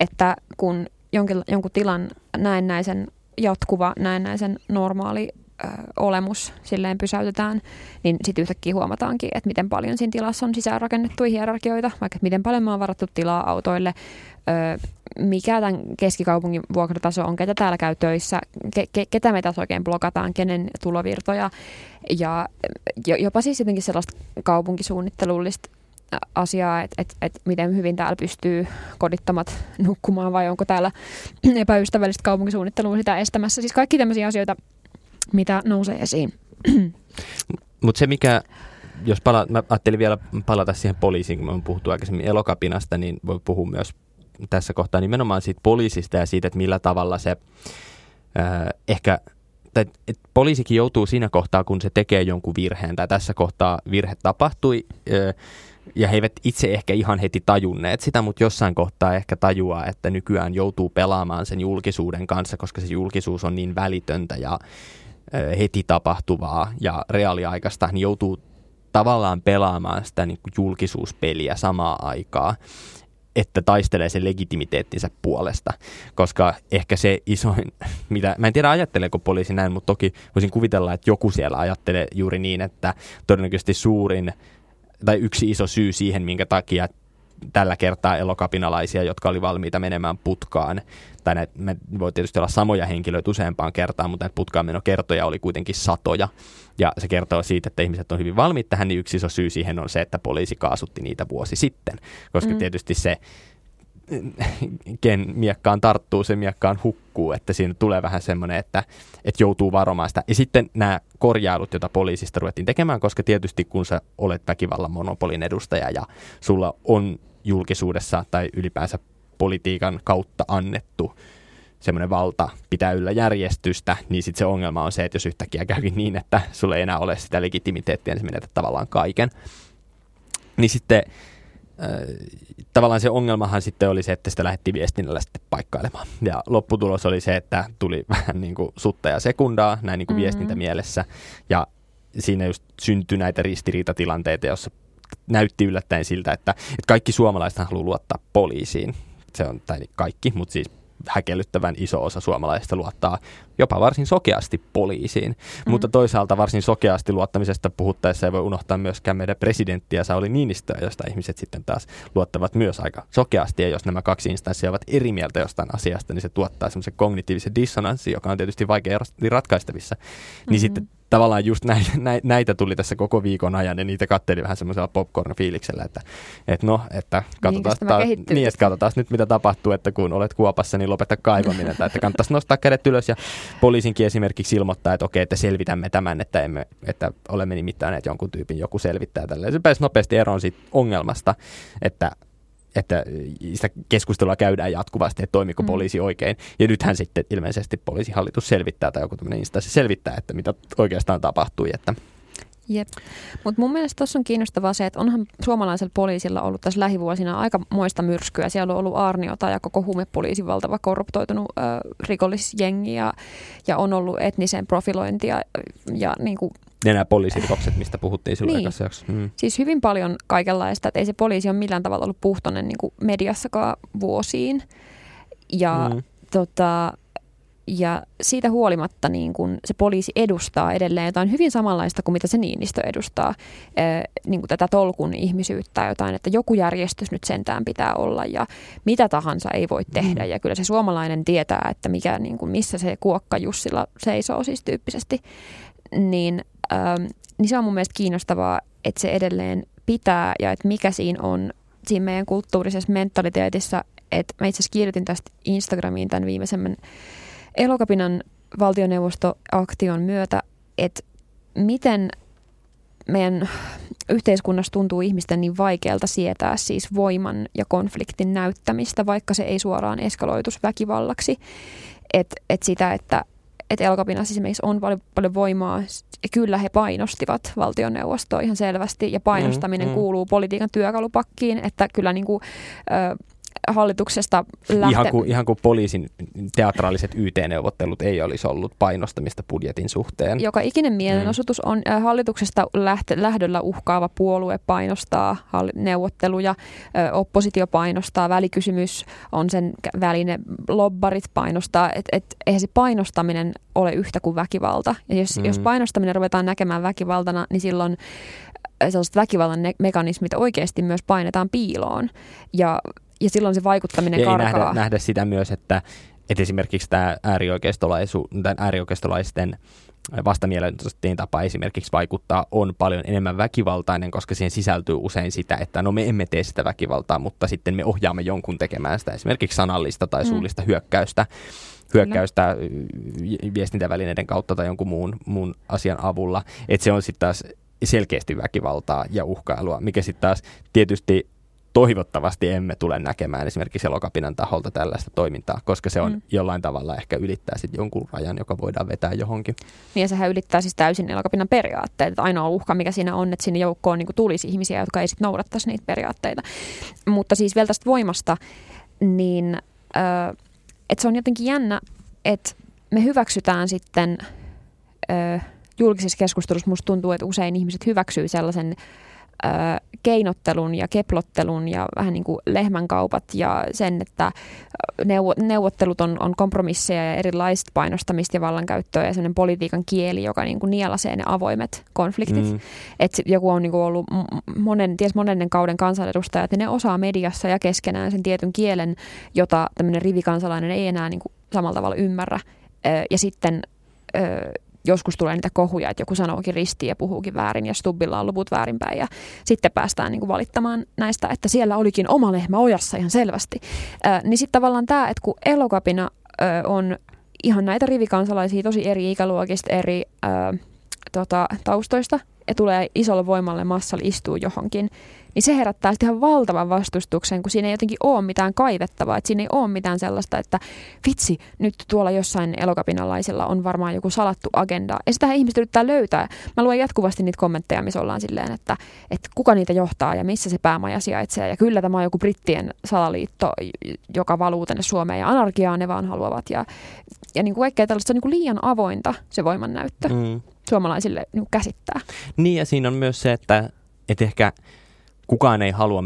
Speaker 2: että kun jonkin, jonkun tilan näennäisen jatkuva, näennäisen normaali ö, olemus silleen pysäytetään, niin sitten yhtäkkiä huomataankin, että miten paljon siinä tilassa on sisäänrakennettuja hierarkioita, vaikka miten paljon me on varattu tilaa autoille, ö, mikä tämän keskikaupungin vuokrataso on, ketä täällä käy töissä, ke, ke, ketä me tässä oikein blokataan, kenen tulovirtoja ja jopa siis jotenkin sellaista kaupunkisuunnittelullista asiaa, että et, et miten hyvin täällä pystyy kodittomat nukkumaan vai onko täällä epäystävällistä kaupunkisuunnittelua sitä estämässä. Siis kaikki tämmöisiä asioita, mitä nousee esiin.
Speaker 1: Mutta se, mikä jos pala, mä ajattelin vielä palata siihen poliisiin, kun me on puhuttu aikaisemmin elokapinasta, niin voi puhua myös tässä kohtaa nimenomaan siitä poliisista ja siitä, että millä tavalla se äh, ehkä tai, et poliisikin joutuu siinä kohtaa, kun se tekee jonkun virheen, tai tässä kohtaa virhe tapahtui, äh, ja he eivät itse ehkä ihan heti tajunneet sitä, mutta jossain kohtaa ehkä tajuaa, että nykyään joutuu pelaamaan sen julkisuuden kanssa, koska se julkisuus on niin välitöntä ja heti tapahtuvaa ja reaaliaikaista, niin joutuu tavallaan pelaamaan sitä niin kuin julkisuuspeliä samaa aikaa, että taistelee sen legitimiteettinsä puolesta. Koska ehkä se isoin, mitä, mä en tiedä ajatteleeko poliisi näin, mutta toki voisin kuvitella, että joku siellä ajattelee juuri niin, että todennäköisesti suurin tai yksi iso syy siihen, minkä takia tällä kertaa elokapinalaisia, jotka oli valmiita menemään putkaan. Tai näitä, me voi tietysti olla samoja henkilöitä useampaan kertaan, mutta näitä putkaanmenokertoja oli kuitenkin satoja. Ja se kertoo siitä, että ihmiset on hyvin valmiit tähän, niin yksi iso syy siihen on se, että poliisi kaasutti niitä vuosi sitten. Koska mm. tietysti se ken miekkaan tarttuu, se miekkaan hukkuu, että siinä tulee vähän semmoinen, että, että joutuu varomaan sitä. Ja sitten nämä korjailut, joita poliisista ruvettiin tekemään, koska tietysti kun sä olet väkivallan monopolin edustaja ja sulla on julkisuudessa tai ylipäänsä politiikan kautta annettu semmoinen valta pitää yllä järjestystä, niin sitten se ongelma on se, että jos yhtäkkiä käykin niin, että sulle ei enää ole sitä legitimiteettiä, niin se menetät tavallaan kaiken. Niin sitten tavallaan se ongelmahan sitten oli se, että sitä lähdettiin viestinnällä sitten paikkailemaan. Ja lopputulos oli se, että tuli vähän niin kuin sutta ja sekundaa näin niin kuin mm-hmm. viestintämielessä. Ja siinä just syntyi näitä ristiriitatilanteita, jossa näytti yllättäen siltä, että, että kaikki suomalaiset haluaa luottaa poliisiin. Se on, tai kaikki, mutta siis häkellyttävän iso osa suomalaisista luottaa jopa varsin sokeasti poliisiin. Mm. Mutta toisaalta varsin sokeasti luottamisesta puhuttaessa ei voi unohtaa myöskään meidän presidenttiä Sauli Niinistöä, josta ihmiset sitten taas luottavat myös aika sokeasti. Ja jos nämä kaksi instanssia ovat eri mieltä jostain asiasta, niin se tuottaa semmoisen kognitiivisen dissonanssin, joka on tietysti vaikea ratkaistavissa. Mm-hmm. Niin sitten tavallaan just näitä, näitä tuli tässä koko viikon ajan ja niitä katteli vähän semmoisella popcorn-fiiliksellä, että, että no, että katsotaan, niin, taas, niin, että katsotaan nyt mitä tapahtuu, että kun olet kuopassa, niin lopeta kaivaminen, tai että kannattaisi nostaa kädet ylös ja poliisinkin esimerkiksi ilmoittaa, että okei, että selvitämme tämän, että, emme, että olemme nimittäneet jonkun tyypin, joku selvittää tälle. Se pääsi nopeasti eroon siitä ongelmasta, että että sitä keskustelua käydään jatkuvasti, että toimiko mm. poliisi oikein. Ja nythän sitten ilmeisesti poliisihallitus selvittää tai joku tämmöinen instanssi selvittää, että mitä oikeastaan tapahtui. Että
Speaker 2: Jep. Mutta mun mielestä tuossa on kiinnostavaa se, että onhan suomalaisella poliisilla ollut tässä lähivuosina aika moista myrskyä. Siellä on ollut Arniota ja koko huumepoliisin valtava korruptoitunut ö, rikollisjengi ja, ja on ollut etnisen profilointia ja niin kuin
Speaker 1: ja nämä poliisirikokset, mistä puhuttiin silloin niin.
Speaker 2: Mm. Siis hyvin paljon kaikenlaista, että ei se poliisi ole millään tavalla ollut puhtoinen niin mediassakaan vuosiin. Ja, mm. tota, ja siitä huolimatta niin kun se poliisi edustaa edelleen jotain hyvin samanlaista kuin mitä se Niinistö edustaa, niin kuin tätä tolkun ihmisyyttä, jotain, että joku järjestys nyt sentään pitää olla ja mitä tahansa ei voi tehdä. Mm. Ja kyllä se suomalainen tietää, että mikä, niin kuin, missä se kuokka Jussilla seisoo siis tyyppisesti. Niin ähm, niin se on mun mielestä kiinnostavaa, että se edelleen pitää ja että mikä siinä on siinä meidän kulttuurisessa mentaliteetissa, että mä itse asiassa kirjoitin tästä Instagramiin tämän viimeisemmän Elokapinan valtioneuvostoaktion myötä, että miten meidän yhteiskunnassa tuntuu ihmisten niin vaikealta sietää siis voiman ja konfliktin näyttämistä, vaikka se ei suoraan eskaloitus väkivallaksi. Että et sitä, että että Elokapinassa esimerkiksi on paljon, paljon voimaa. Kyllä he painostivat valtioneuvostoa ihan selvästi ja painostaminen mm, mm. kuuluu politiikan työkalupakkiin, että kyllä niin kuin, ö, hallituksesta
Speaker 1: lähte... Ihan kuin, ihan kuin poliisin teatraaliset YT-neuvottelut ei olisi ollut painostamista budjetin suhteen.
Speaker 2: Joka ikinen mielenosoitus on äh, hallituksesta lähtö, lähdöllä uhkaava puolue painostaa neuvotteluja, äh, oppositio painostaa, välikysymys on sen väline, lobbarit painostaa, että et, eihän se painostaminen ole yhtä kuin väkivalta. Ja jos, mm. jos painostaminen ruvetaan näkemään väkivaltana, niin silloin äh, sellaiset väkivallan mekanismit oikeasti myös painetaan piiloon. Ja ja silloin se vaikuttaminen ja karkaa.
Speaker 1: Ei nähdä, nähdä sitä myös, että, että esimerkiksi tämä äärioikeistolaisu, äärioikeistolaisten vastamielenosoitteen tapa esimerkiksi vaikuttaa on paljon enemmän väkivaltainen, koska siihen sisältyy usein sitä, että no me emme tee sitä väkivaltaa, mutta sitten me ohjaamme jonkun tekemään sitä esimerkiksi sanallista tai mm. suullista mm. hyökkäystä hyökkäystä Kyllä. viestintävälineiden kautta tai jonkun muun, muun asian avulla. Että se on sitten taas selkeästi väkivaltaa ja uhkailua, mikä sitten taas tietysti toivottavasti emme tule näkemään esimerkiksi elokapinan taholta tällaista toimintaa, koska se on mm. jollain tavalla ehkä ylittää sitten jonkun rajan, joka voidaan vetää johonkin.
Speaker 2: Niin ja sehän ylittää siis täysin elokapinan periaatteet. Että ainoa uhka, mikä siinä on, että sinne joukkoon niin tulisi ihmisiä, jotka ei sitten noudattaisi niitä periaatteita. Mutta siis vielä tästä voimasta, niin äh, että se on jotenkin jännä, että me hyväksytään sitten äh, julkisessa keskustelussa, musta tuntuu, että usein ihmiset hyväksyy sellaisen keinottelun ja keplottelun ja vähän niin kuin lehmänkaupat ja sen, että neuvottelut on, on kompromisseja ja erilaista painostamista ja vallankäyttöä ja sellainen politiikan kieli, joka niin kuin nielasee ne avoimet konfliktit. Mm. Että joku on niin kuin ollut monen, ties monennen kauden kansanedustaja, että ne osaa mediassa ja keskenään sen tietyn kielen, jota tämmöinen rivikansalainen ei enää niin kuin samalla tavalla ymmärrä. Ja sitten joskus tulee niitä kohuja, että joku sanookin ristiin ja puhuukin väärin ja Stubbilla on luvut väärinpäin ja sitten päästään niin kuin valittamaan näistä, että siellä olikin oma lehmä ojassa ihan selvästi. Äh, niin sitten tavallaan tämä, että kun elokapina äh, on ihan näitä rivikansalaisia tosi eri ikäluokista, eri äh, tota, taustoista ja tulee isolle voimalle massalle istuu johonkin, niin se herättää sitten ihan valtavan vastustuksen, kun siinä ei jotenkin ole mitään kaivettavaa, että siinä ei ole mitään sellaista, että vitsi, nyt tuolla jossain elokapinalaisilla on varmaan joku salattu agenda. Ja sitä ihmiset yrittää löytää. Mä luen jatkuvasti niitä kommentteja, missä ollaan silleen, että, että kuka niitä johtaa ja missä se päämaja sijaitsee. Ja kyllä tämä on joku brittien salaliitto, joka valuu tänne Suomeen ja anarkiaa ne vaan haluavat. Ja, ja niin kuin kaikkea tällaista on niin kuin liian avointa se voimannäyttö mm. suomalaisille niin käsittää.
Speaker 1: Niin ja siinä on myös se, että, että ehkä – kukaan ei halua,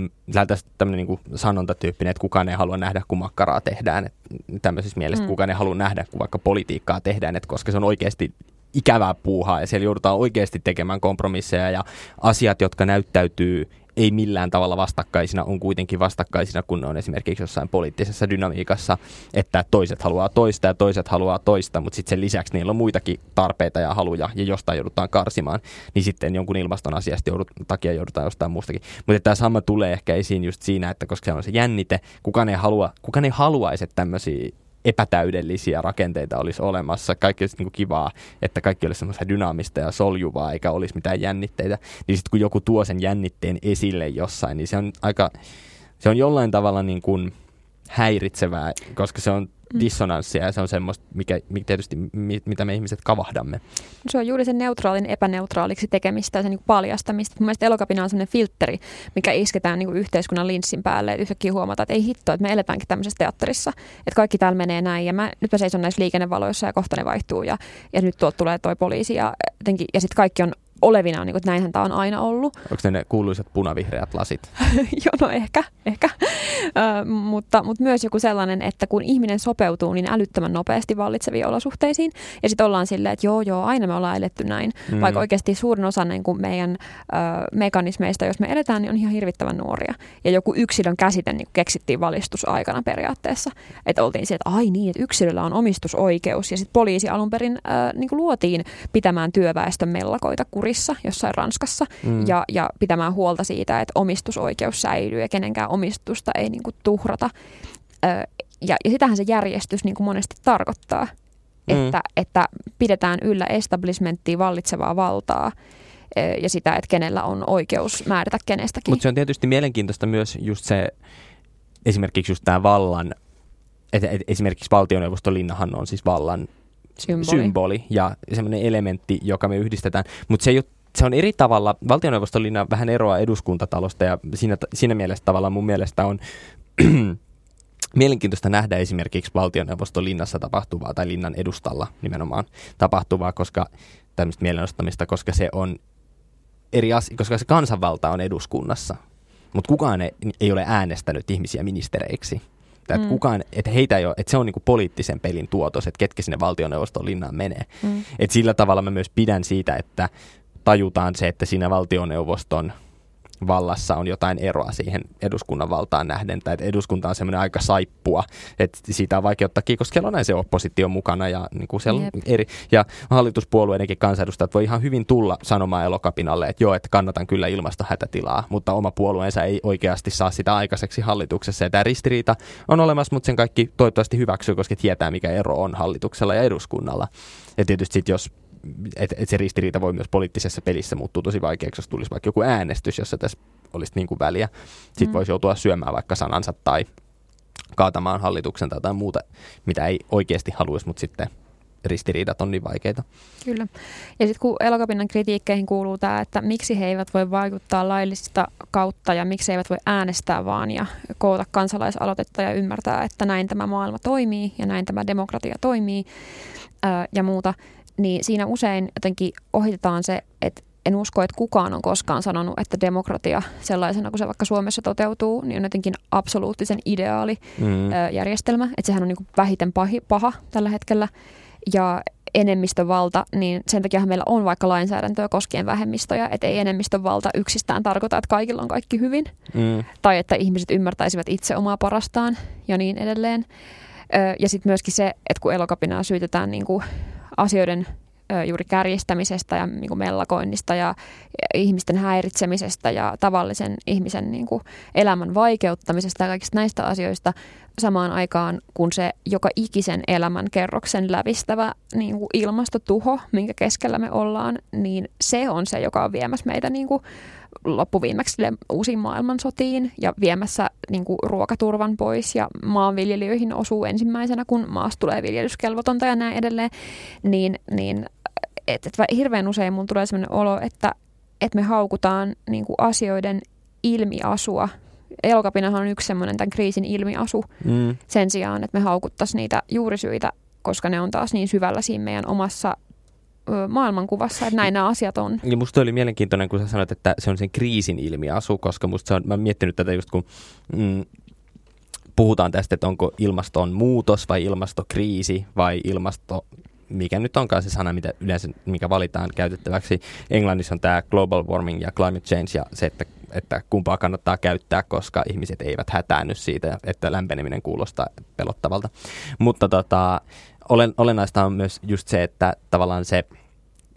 Speaker 1: tästä tämmöinen niin sanontatyyppinen, että kukaan ei halua nähdä, kun makkaraa tehdään. Että tämmöisessä mielessä mm. kukaan ei halua nähdä, kun vaikka politiikkaa tehdään, että koska se on oikeasti ikävää puuhaa ja siellä joudutaan oikeasti tekemään kompromisseja ja asiat, jotka näyttäytyy ei millään tavalla vastakkaisina, on kuitenkin vastakkaisina, kun ne on esimerkiksi jossain poliittisessa dynamiikassa, että toiset haluaa toista ja toiset haluaa toista, mutta sitten sen lisäksi niillä on muitakin tarpeita ja haluja, ja jostain joudutaan karsimaan, niin sitten jonkun ilmaston asiasta joudut, takia joudutaan jostain muustakin. Mutta tämä sama tulee ehkä esiin just siinä, että koska se on se jännite, kukaan ei, halua, kukaan ei haluaisi, että tämmöisiä epätäydellisiä rakenteita olisi olemassa. Kaikki olisi niin kivaa, että kaikki olisi semmoista dynaamista ja soljuvaa, eikä olisi mitään jännitteitä. Niin sitten kun joku tuo sen jännitteen esille jossain, niin se on aika, se on jollain tavalla niin kuin häiritsevää, koska se on. Dissonanssia ja se on semmoista, mikä, tietysti, mitä me ihmiset kavahdamme.
Speaker 2: Se on juuri sen neutraalin epäneutraaliksi tekemistä ja sen niin paljastamista. Mun mielestä elokapina on sellainen filtteri, mikä isketään niin yhteiskunnan linssin päälle. Et yhtäkkiä huomata, että ei hitto, että me eletäänkin tämmöisessä teatterissa. Että kaikki täällä menee näin ja mä, nyt mä seison näissä liikennevaloissa ja kohta ne vaihtuu ja, ja nyt tuolta tulee toi poliisi ja, ja sitten kaikki on olevina, niin kuin, että näinhän tämä on aina ollut.
Speaker 1: Onko ne ne kuuluisat punavihreät lasit?
Speaker 2: Joo, no ehkä, ehkä. Ö, mutta, mutta myös joku sellainen, että kun ihminen sopeutuu niin älyttömän nopeasti vallitseviin olosuhteisiin, ja sitten ollaan silleen, että joo, joo, aina me ollaan eletty näin, mm. vaikka oikeasti suurin osa niin kuin meidän ö, mekanismeista, jos me eletään, niin on ihan hirvittävän nuoria. Ja joku yksilön käsite niin keksittiin valistusaikana periaatteessa, että oltiin sieltä, että ai niin, että yksilöllä on omistusoikeus, ja sitten poliisi alun perin ö, niin kuin luotiin pitämään työväestön mellakoita kuri kurissa jossain Ranskassa mm. ja, ja pitämään huolta siitä, että omistusoikeus säilyy ja kenenkään omistusta ei niin kuin, tuhrata. Ö, ja, ja sitähän se järjestys niin kuin monesti tarkoittaa, mm. että, että pidetään yllä establishmenttia vallitsevaa valtaa ja sitä, että kenellä on oikeus määrätä kenestäkin.
Speaker 1: Mutta se on tietysti mielenkiintoista myös just se, esimerkiksi just tämä vallan, että et, esimerkiksi valtioneuvoston linnahan on siis vallan symboli, symboli ja semmoinen elementti, joka me yhdistetään. Mutta se se on eri tavalla, valtioneuvoston linja vähän eroa eduskuntatalosta ja siinä, siinä mielessä tavallaan mun mielestä on mielenkiintoista nähdä esimerkiksi valtioneuvoston linnassa tapahtuvaa tai linnan edustalla nimenomaan tapahtuvaa, koska tämmöistä mielenostamista, koska se on eri asia, koska se kansanvalta on eduskunnassa, mutta kukaan ei, ei ole äänestänyt ihmisiä ministereiksi. Että, mm. kukaan, että heitä ei ole, että se on niinku poliittisen pelin tuotos, että ketkä sinne valtioneuvoston linnaan menee. Mm. Että sillä tavalla mä myös pidän siitä, että tajutaan se, että siinä valtioneuvoston vallassa on jotain eroa siihen eduskunnan valtaan nähden, tai että eduskunta on semmoinen aika saippua, että siitä on vaikea ottaa koska siellä on näin se oppositio mukana ja, niin kuin siellä eri, ja hallituspuolueidenkin kansanedustajat voi ihan hyvin tulla sanomaan elokapinalle, että joo, että kannatan kyllä ilmastohätätilaa, mutta oma puolueensa ei oikeasti saa sitä aikaiseksi hallituksessa, ja tämä ristiriita on olemassa, mutta sen kaikki toivottavasti hyväksyy, koska tietää, mikä ero on hallituksella ja eduskunnalla. Ja tietysti sit, jos että et se ristiriita voi myös poliittisessa pelissä muuttua tosi vaikeaksi, jos tulisi vaikka joku äänestys, jossa tässä olisi niin kuin väliä. Sitten mm. voisi joutua syömään vaikka sanansa tai kaatamaan hallituksen tai jotain muuta, mitä ei oikeasti haluaisi, mutta sitten ristiriidat on niin vaikeita.
Speaker 2: Kyllä. Ja sitten kun elokapinnan kritiikkeihin kuuluu tämä, että miksi he eivät voi vaikuttaa laillista kautta ja miksi he eivät voi äänestää vaan ja koota kansalaisaloitetta ja ymmärtää, että näin tämä maailma toimii ja näin tämä demokratia toimii ää, ja muuta, niin siinä usein jotenkin ohitetaan se, että en usko, että kukaan on koskaan sanonut, että demokratia sellaisena kuin se vaikka Suomessa toteutuu, niin on jotenkin absoluuttisen ideaali mm. järjestelmä. Että sehän on niin kuin vähiten pahi, paha tällä hetkellä ja enemmistövalta, niin sen takia meillä on vaikka lainsäädäntöä koskien vähemmistöjä, että ei enemmistövalta yksistään tarkoita, että kaikilla on kaikki hyvin, mm. tai että ihmiset ymmärtäisivät itse omaa parastaan ja niin edelleen. Ja sitten myöskin se, että kun elokapinaa syytetään niin kuin asioiden juuri kärjistämisestä ja niin kuin mellakoinnista ja ihmisten häiritsemisestä ja tavallisen ihmisen niin kuin elämän vaikeuttamisesta ja kaikista näistä asioista samaan aikaan, kun se joka ikisen elämän kerroksen lävistävä niin kuin ilmastotuho, minkä keskellä me ollaan, niin se on se, joka on viemässä meitä niin kuin loppuviimeksi uusiin maailmansotiin ja viemässä niin kuin ruokaturvan pois ja maanviljelijöihin osuu ensimmäisenä, kun maasta tulee viljelyskelvotonta ja näin edelleen, niin, niin et, et hirveän usein mun tulee sellainen olo, että, että me haukutaan niin kuin asioiden ilmiasua. Elokapinahan on yksi semmoinen tämän kriisin ilmiasu mm. sen sijaan, että me haukuttaisiin niitä juurisyitä, koska ne on taas niin syvällä siinä meidän omassa maailmankuvassa, että näin nämä asiat on.
Speaker 1: Ja musta oli mielenkiintoinen, kun sä sanoit, että se on sen kriisin ilmiasu, koska musta se on, mä oon miettinyt tätä just kun mm, puhutaan tästä, että onko ilmastonmuutos vai ilmastokriisi vai ilmasto mikä nyt onkaan se sana, mitä yleensä, mikä valitaan käytettäväksi. Englannissa on tämä global warming ja climate change ja se, että, että kumpaa kannattaa käyttää, koska ihmiset eivät hätäänny siitä, että lämpeneminen kuulostaa pelottavalta. Mutta tota, olen, olennaista on myös just se, että tavallaan se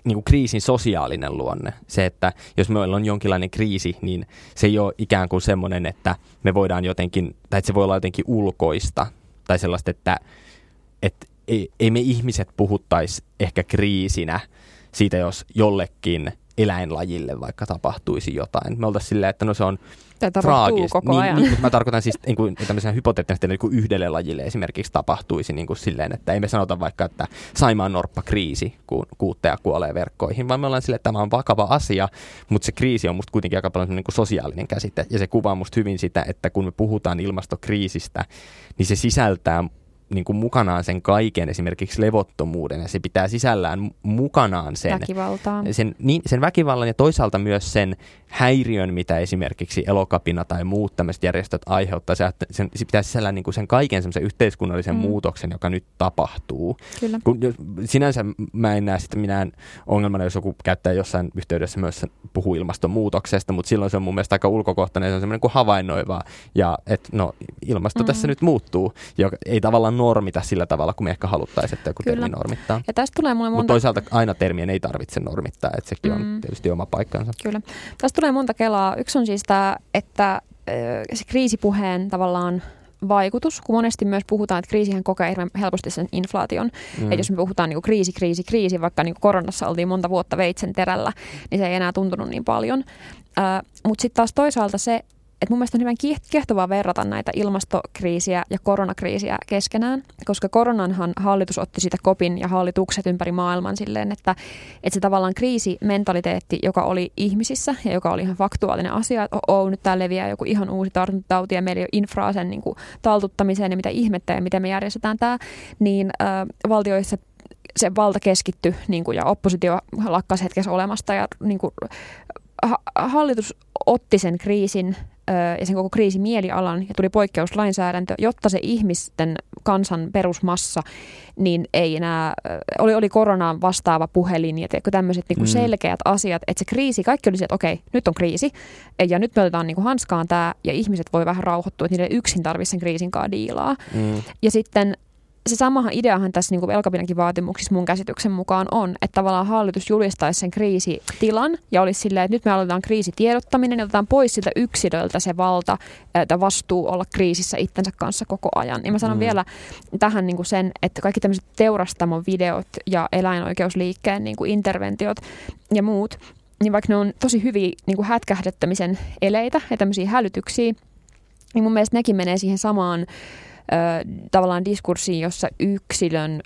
Speaker 1: niin kuin kriisin sosiaalinen luonne. Se, että jos meillä on jonkinlainen kriisi, niin se ei ole ikään kuin semmoinen, että me voidaan jotenkin, tai että se voi olla jotenkin ulkoista, tai sellaista, että, että ei, ei me ihmiset puhuttaisi ehkä kriisinä siitä, jos jollekin eläinlajille vaikka tapahtuisi jotain. Me oltaisiin silleen, että no se on traagista.
Speaker 2: koko niin, ajan.
Speaker 1: Niin, niin, mä tarkoitan siis niin kuin, tämmöisenä hypoteettisesti, että niin yhdelle lajille esimerkiksi tapahtuisi niin kuin silleen, että ei me sanota vaikka, että Saimaan norppa kriisi, kun kuutteja kuolee verkkoihin, vaan me ollaan silleen, että tämä on vakava asia, mutta se kriisi on musta kuitenkin aika paljon niin kuin sosiaalinen käsite, ja se kuvaa musta hyvin sitä, että kun me puhutaan ilmastokriisistä, niin se sisältää niin kuin mukanaan sen kaiken, esimerkiksi levottomuuden, ja se pitää sisällään mukanaan sen, sen, niin, sen väkivallan ja toisaalta myös sen häiriön, mitä esimerkiksi elokapina tai muut tämmöiset järjestöt aiheuttaa. Se, sen, se pitää sisällään niin kuin sen kaiken semmoisen yhteiskunnallisen mm. muutoksen, joka nyt tapahtuu.
Speaker 2: Kyllä.
Speaker 1: Kun, sinänsä mä en näe sitä minään ongelmana, jos joku käyttää jossain yhteydessä myös puhuu ilmastonmuutoksesta, mutta silloin se on mun mielestä aika ulkokohtainen, se on semmoinen kuin havainnoiva, ja että no ilmasto mm. tässä nyt muuttuu, joka ei tavallaan normita sillä tavalla, kuin me ehkä haluttaisiin, että joku Kyllä. termi normittaa.
Speaker 2: Ja tästä tulee mulle monta...
Speaker 1: Mutta toisaalta aina termien ei tarvitse normittaa, että sekin mm. on tietysti oma paikkansa.
Speaker 2: Kyllä. Tästä tulee monta kelaa. Yksi on siis tämä, että se kriisipuheen tavallaan vaikutus, kun monesti myös puhutaan, että kriisihän kokee hirveän helposti sen inflaation. Mm. Että jos me puhutaan niin kuin kriisi, kriisi, kriisi, vaikka niin kuin koronassa oltiin monta vuotta veitsen terällä, niin se ei enää tuntunut niin paljon. Uh, Mutta sitten taas toisaalta se, että mun mielestä on hyvän kiehtovaa verrata näitä ilmastokriisiä ja koronakriisiä keskenään, koska koronanhan hallitus otti sitä kopin ja hallitukset ympäri maailman silleen, että, että se tavallaan kriisimentaliteetti, joka oli ihmisissä ja joka oli ihan faktuaalinen asia, että oh, oh nyt tää leviää joku ihan uusi tartuntatauti ja meillä ei ole infraa sen niin kuin, taltuttamiseen ja mitä ihmettä ja miten me järjestetään tämä, niin äh, valtioissa se valta keskittyi niin kuin, ja oppositio lakkasi hetkessä olemasta ja niin kuin, ha- hallitus otti sen kriisin ja sen koko kriisin mielialan ja tuli poikkeuslainsäädäntö, jotta se ihmisten kansan perusmassa niin ei enää, oli, oli koronaan vastaava puhelin ja tämmöiset niin mm. selkeät asiat, että se kriisi, kaikki oli se, että okei, nyt on kriisi ja nyt me otetaan niin kuin hanskaan tämä ja ihmiset voi vähän rauhoittua, että niiden yksin tarvitse sen kriisin kanssa diilaa. Mm. Ja sitten se samahan ideahan tässä niin velkapinankin vaatimuksissa mun käsityksen mukaan on, että tavallaan hallitus julistaisi sen kriisitilan ja olisi silleen, että nyt me aloitetaan kriisitiedottaminen ja otetaan pois siltä yksilöltä se valta tai vastuu olla kriisissä itsensä kanssa koko ajan. Ja mä sanon mm. vielä tähän niin kuin sen, että kaikki tämmöiset teurastamon videot ja eläinoikeusliikkeen niin kuin interventiot ja muut, niin vaikka ne on tosi hyviä niin kuin hätkähdettämisen eleitä ja tämmöisiä hälytyksiä, niin mun mielestä nekin menee siihen samaan tavallaan diskurssiin, jossa yksilön,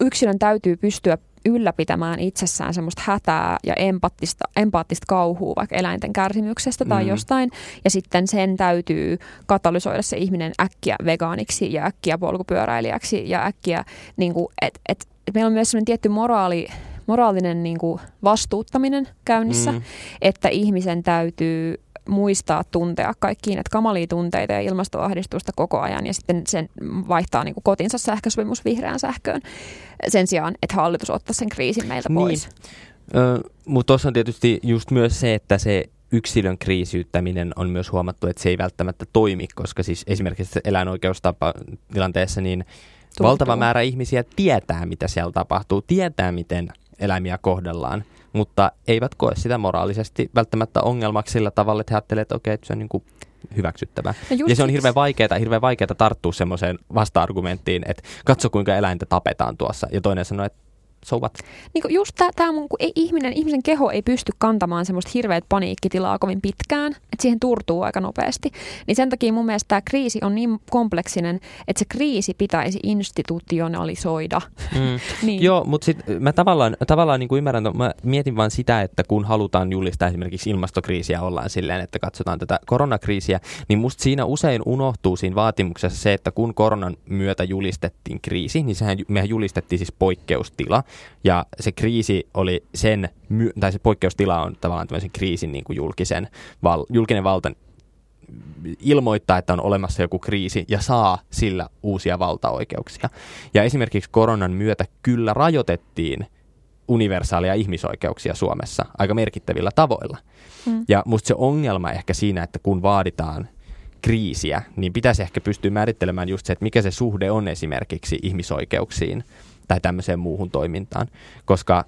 Speaker 2: yksilön täytyy pystyä ylläpitämään itsessään semmoista hätää ja empaattista, empaattista kauhua vaikka eläinten kärsimyksestä tai mm. jostain. Ja sitten sen täytyy katalysoida se ihminen äkkiä vegaaniksi ja äkkiä polkupyöräilijäksi ja äkkiä, niin kuin, et, et, et meillä on myös semmoinen tietty moraali, moraalinen niin kuin vastuuttaminen käynnissä, mm. että ihmisen täytyy muistaa tuntea kaikkiin, että kamalia tunteita ja ilmastoahdistusta koko ajan ja sitten sen vaihtaa niin kuin kotinsa sähkösopimus vihreään sähköön sen sijaan, että hallitus ottaa sen kriisin meiltä niin. pois.
Speaker 1: Niin. Ö, mutta tuossa on tietysti just myös se, että se yksilön kriisiyttäminen on myös huomattu, että se ei välttämättä toimi, koska siis esimerkiksi eläinoikeustapa tilanteessa niin Tuntuu. valtava määrä ihmisiä tietää, mitä siellä tapahtuu, tietää, miten eläimiä kohdellaan mutta eivät koe sitä moraalisesti välttämättä ongelmaksi sillä tavalla, että he ajattelevat, että okei, että se on niin kuin hyväksyttävää. No ja se on hirveän vaikeaa, hirveän vaikeaa tarttua semmoiseen vasta-argumenttiin, että katso kuinka eläintä tapetaan tuossa. Ja toinen sanoo, että so what?
Speaker 2: Niin kuin just tämä, mun, kun ei, ihminen, ihmisen keho ei pysty kantamaan semmoista hirveät paniikkitilaa kovin pitkään, että siihen turtuu aika nopeasti. Niin sen takia mun mielestä tämä kriisi on niin kompleksinen, että se kriisi pitäisi institutionalisoida.
Speaker 1: Mm. niin. Joo, mutta sitten mä tavallaan, tavallaan niin kuin ymmärrän, mä mietin vaan sitä, että kun halutaan julistaa esimerkiksi ilmastokriisiä, ollaan silleen, että katsotaan tätä koronakriisiä, niin musta siinä usein unohtuu siinä vaatimuksessa se, että kun koronan myötä julistettiin kriisi, niin sehän, mehän julistettiin siis poikkeustila, ja se kriisi oli sen, tai se poikkeustila on tavallaan tämmöisen kriisin niin kuin julkisen, val, julkinen valta ilmoittaa, että on olemassa joku kriisi ja saa sillä uusia valtaoikeuksia. Ja esimerkiksi koronan myötä kyllä rajoitettiin universaalia ihmisoikeuksia Suomessa aika merkittävillä tavoilla. Mm. Ja musta se ongelma ehkä siinä, että kun vaaditaan kriisiä, niin pitäisi ehkä pystyä määrittelemään just se, että mikä se suhde on esimerkiksi ihmisoikeuksiin tai tämmöiseen muuhun toimintaan, koska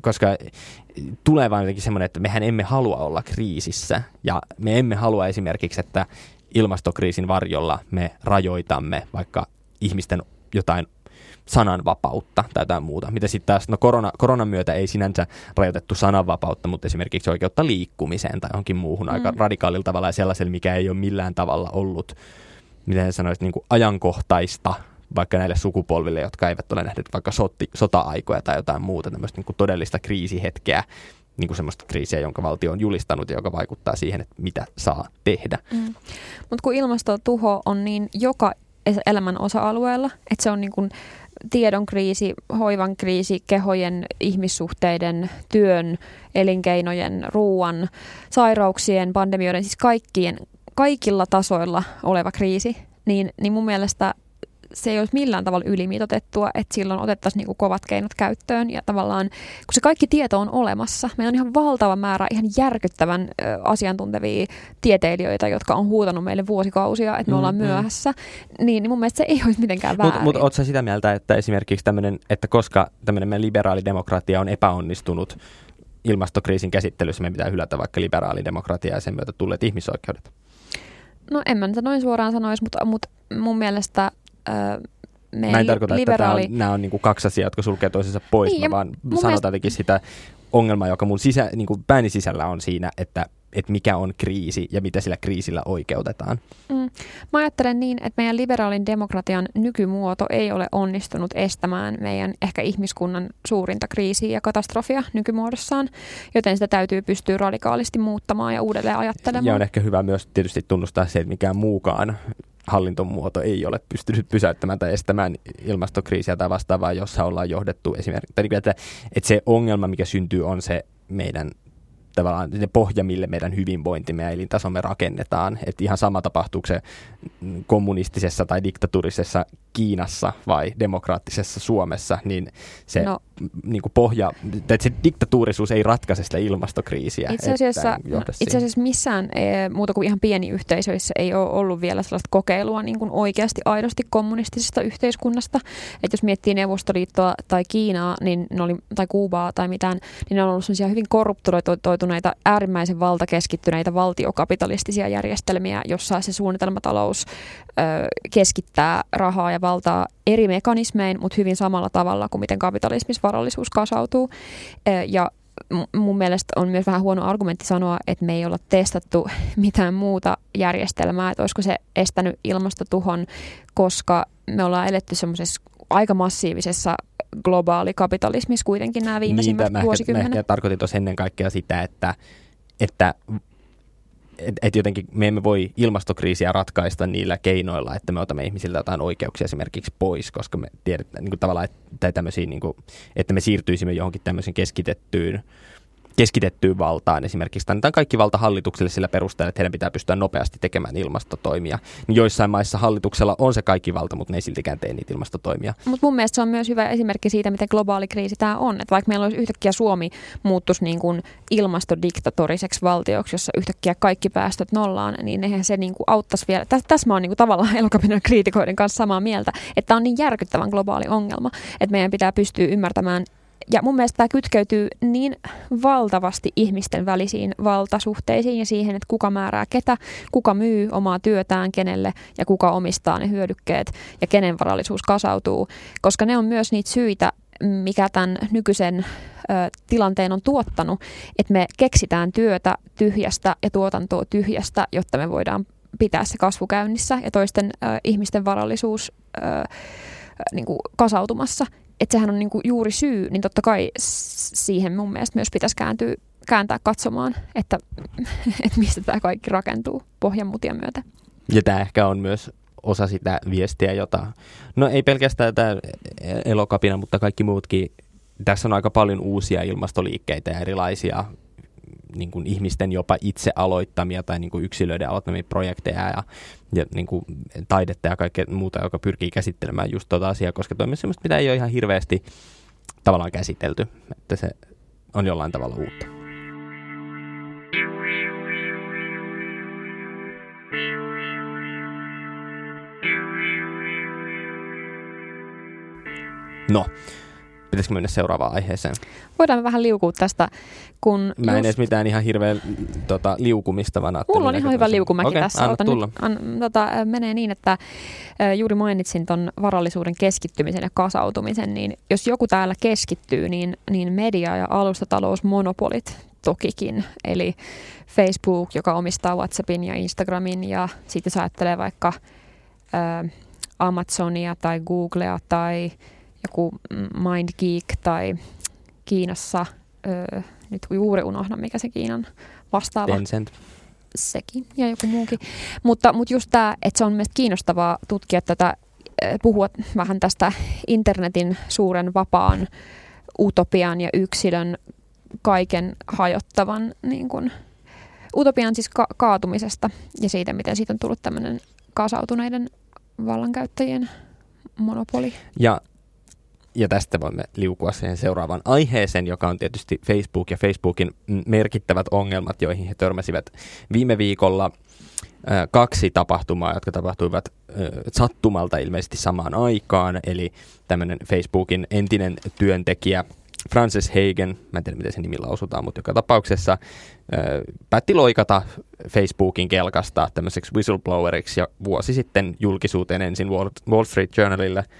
Speaker 1: koska tulee vain jotenkin semmoinen, että mehän emme halua olla kriisissä ja me emme halua esimerkiksi, että ilmastokriisin varjolla me rajoitamme vaikka ihmisten jotain sananvapautta tai jotain muuta. Mitä sitten taas, no korona, koronan myötä ei sinänsä rajoitettu sananvapautta, mutta esimerkiksi oikeutta liikkumiseen tai johonkin muuhun mm. aika radikaalilla tavalla ja sellaisella, mikä ei ole millään tavalla ollut, miten sanoisit, niin kuin ajankohtaista vaikka näille sukupolville, jotka eivät ole nähneet vaikka soti, sota-aikoja tai jotain muuta, tämmöistä niin kuin todellista kriisihetkeä, niin kuin semmoista kriisiä, jonka valtio on julistanut ja joka vaikuttaa siihen, että mitä saa tehdä. Mm.
Speaker 2: Mutta kun ilmastotuho on niin joka elämän osa-alueella, että se on niin kuin tiedon kriisi, hoivan kriisi, kehojen, ihmissuhteiden, työn, elinkeinojen, ruoan, sairauksien, pandemioiden, siis kaikkien, kaikilla tasoilla oleva kriisi, niin, niin mun mielestä se ei olisi millään tavalla ylimitotettua, että silloin otettaisiin niin kuin kovat keinot käyttöön ja tavallaan, kun se kaikki tieto on olemassa, meillä on ihan valtava määrä ihan järkyttävän ö, asiantuntevia tieteilijöitä, jotka on huutanut meille vuosikausia, että me mm, ollaan mm. myöhässä, niin, niin mun mielestä se ei olisi mitenkään väärin.
Speaker 1: Mutta mut, ootko sitä mieltä, että esimerkiksi tämmöinen, että koska tämmöinen meidän liberaalidemokratia on epäonnistunut ilmastokriisin käsittelyssä, meidän pitää hylätä vaikka liberaalidemokratia ja sen myötä tulleet ihmisoikeudet?
Speaker 2: No en mä niitä noin suoraan sanoisi, mutta, mutta mun mielestä
Speaker 1: me Mä en tarkoita, liberaali... että on, nämä on niin kuin kaksi asiaa, jotka sulkee toisensa pois, niin, mä vaan sanotaan mielestä... jotenkin sitä ongelmaa, joka mun sisä, niin kuin pääni sisällä on siinä, että että mikä on kriisi ja mitä sillä kriisillä oikeutetaan. Mm.
Speaker 2: Mä ajattelen niin, että meidän liberaalin demokratian nykymuoto ei ole onnistunut estämään meidän ehkä ihmiskunnan suurinta kriisiä ja katastrofia nykymuodossaan, joten sitä täytyy pystyä radikaalisti muuttamaan ja uudelleen ajattelemaan.
Speaker 1: Ja on ehkä hyvä myös tietysti tunnustaa se, että mikään muukaan hallintomuoto ei ole pystynyt pysäyttämään tai estämään ilmastokriisiä tai vastaavaa, jossa ollaan johdettu esimerkiksi. Niin että, että se ongelma, mikä syntyy, on se meidän tavallaan se pohja, mille meidän hyvinvointimme ja elintasomme rakennetaan. Että ihan sama tapahtuuko se kommunistisessa tai diktatuurisessa Kiinassa vai demokraattisessa Suomessa, niin se no, niin kuin pohja, että se diktatuurisuus ei ratkaise sitä ilmastokriisiä.
Speaker 2: Itse asiassa, itse asiassa missään e, muuta kuin ihan pieni yhteisöissä ei ole ollut vielä sellaista kokeilua niin kuin oikeasti aidosti kommunistisesta yhteiskunnasta. Että jos miettii Neuvostoliittoa tai Kiinaa niin ne oli, tai Kuubaa tai mitään, niin ne on ollut sellaisia hyvin korruptoituneita, äärimmäisen valtakeskittyneitä valtiokapitalistisia järjestelmiä, jossa se suunnitelmatalous ö, keskittää rahaa ja valtaa eri mekanismein, mutta hyvin samalla tavalla kuin miten kapitalismissa varallisuus kasautuu. Ja mun mielestä on myös vähän huono argumentti sanoa, että me ei olla testattu mitään muuta järjestelmää, että olisiko se estänyt ilmastotuhon, koska me ollaan eletty semmoisessa aika massiivisessa globaali kapitalismissa kuitenkin nämä viimeisimmät niin, vuosikymmenet.
Speaker 1: Mä ehkä tarkoitin tuossa ennen kaikkea sitä, että, että että et jotenkin me emme voi ilmastokriisiä ratkaista niillä keinoilla, että me otamme ihmisiltä jotain oikeuksia esimerkiksi pois, koska me tiedetään niin kuin tavallaan, että, niin kuin, että me siirtyisimme johonkin tämmöisen keskitettyyn keskitettyyn valtaan. Esimerkiksi annetaan kaikki valta hallitukselle sillä perusteella, että heidän pitää pystyä nopeasti tekemään ilmastotoimia. Niin joissain maissa hallituksella on se kaikki valta, mutta ne ei siltikään tee niitä ilmastotoimia.
Speaker 2: Mutta mun mielestä se on myös hyvä esimerkki siitä, miten globaali kriisi tämä on. Että vaikka meillä olisi yhtäkkiä Suomi muuttuisi niin kuin ilmastodiktatoriseksi valtioksi, jossa yhtäkkiä kaikki päästöt nollaan, niin eihän se niin kuin auttaisi vielä. Tässä täs mä oon niin kuin tavallaan elokapinan kriitikoiden kanssa samaa mieltä, että on niin järkyttävän globaali ongelma, että meidän pitää pystyä ymmärtämään ja mun mielestä tämä kytkeytyy niin valtavasti ihmisten välisiin valtasuhteisiin ja siihen, että kuka määrää ketä, kuka myy omaa työtään kenelle ja kuka omistaa ne hyödykkeet ja kenen varallisuus kasautuu, koska ne on myös niitä syitä, mikä tämän nykyisen ö, tilanteen on tuottanut, että me keksitään työtä tyhjästä ja tuotantoa tyhjästä, jotta me voidaan pitää se kasvu käynnissä ja toisten ö, ihmisten varallisuus ö, niin kuin kasautumassa että sehän on niinku juuri syy, niin totta kai siihen mun mielestä myös pitäisi kääntyä, kääntää katsomaan, että, että mistä tämä kaikki rakentuu pohjanmutia myötä.
Speaker 1: Ja tämä ehkä on myös osa sitä viestiä, jota, no ei pelkästään tämä elokapina, mutta kaikki muutkin, tässä on aika paljon uusia ilmastoliikkeitä ja erilaisia niin kuin ihmisten jopa itse aloittamia tai niin kuin yksilöiden aloittamia projekteja ja, ja niin kuin taidetta ja kaikkea muuta, joka pyrkii käsittelemään just tuota asiaa, koska toi on sellaista, mitä ei ole ihan hirveästi tavallaan käsitelty, että se on jollain tavalla uutta. No, Pitäisikö mennä seuraavaan aiheeseen?
Speaker 2: Voidaan vähän liukua tästä, kun...
Speaker 1: Mä en just... edes mitään ihan hirveän tota, liukumista, vaan
Speaker 2: Mulla on ihan hyvä liukumäki okay, tässä. Anna tulla. Nyt, an, tota, menee niin, että juuri mainitsin ton varallisuuden keskittymisen ja kasautumisen, niin jos joku täällä keskittyy, niin, niin media- ja alustatalousmonopolit tokikin. Eli Facebook, joka omistaa WhatsAppin ja Instagramin, ja sitten jos ajattelee vaikka äh, Amazonia tai Googlea tai joku MindGeek tai Kiinassa, öö, nyt juuri unohdan mikä se Kiinan vastaava.
Speaker 1: Tencent.
Speaker 2: Sekin ja joku muukin. Mutta, mutta just tämä, että se on mielestäni kiinnostavaa tutkia tätä, puhua vähän tästä internetin suuren vapaan utopian ja yksilön kaiken hajottavan niin kuin, utopian siis ka- kaatumisesta ja siitä, miten siitä on tullut tämmöinen kasautuneiden vallankäyttäjien monopoli.
Speaker 1: Ja ja tästä voimme liukua siihen seuraavaan aiheeseen, joka on tietysti Facebook ja Facebookin merkittävät ongelmat, joihin he törmäsivät viime viikolla. Kaksi tapahtumaa, jotka tapahtuivat sattumalta ilmeisesti samaan aikaan, eli tämmöinen Facebookin entinen työntekijä Frances Hagen, mä en tiedä miten se nimi lausutaan, mutta joka tapauksessa päätti loikata Facebookin kelkasta tämmöiseksi whistlebloweriksi ja vuosi sitten julkisuuteen ensin Wall Street Journalille –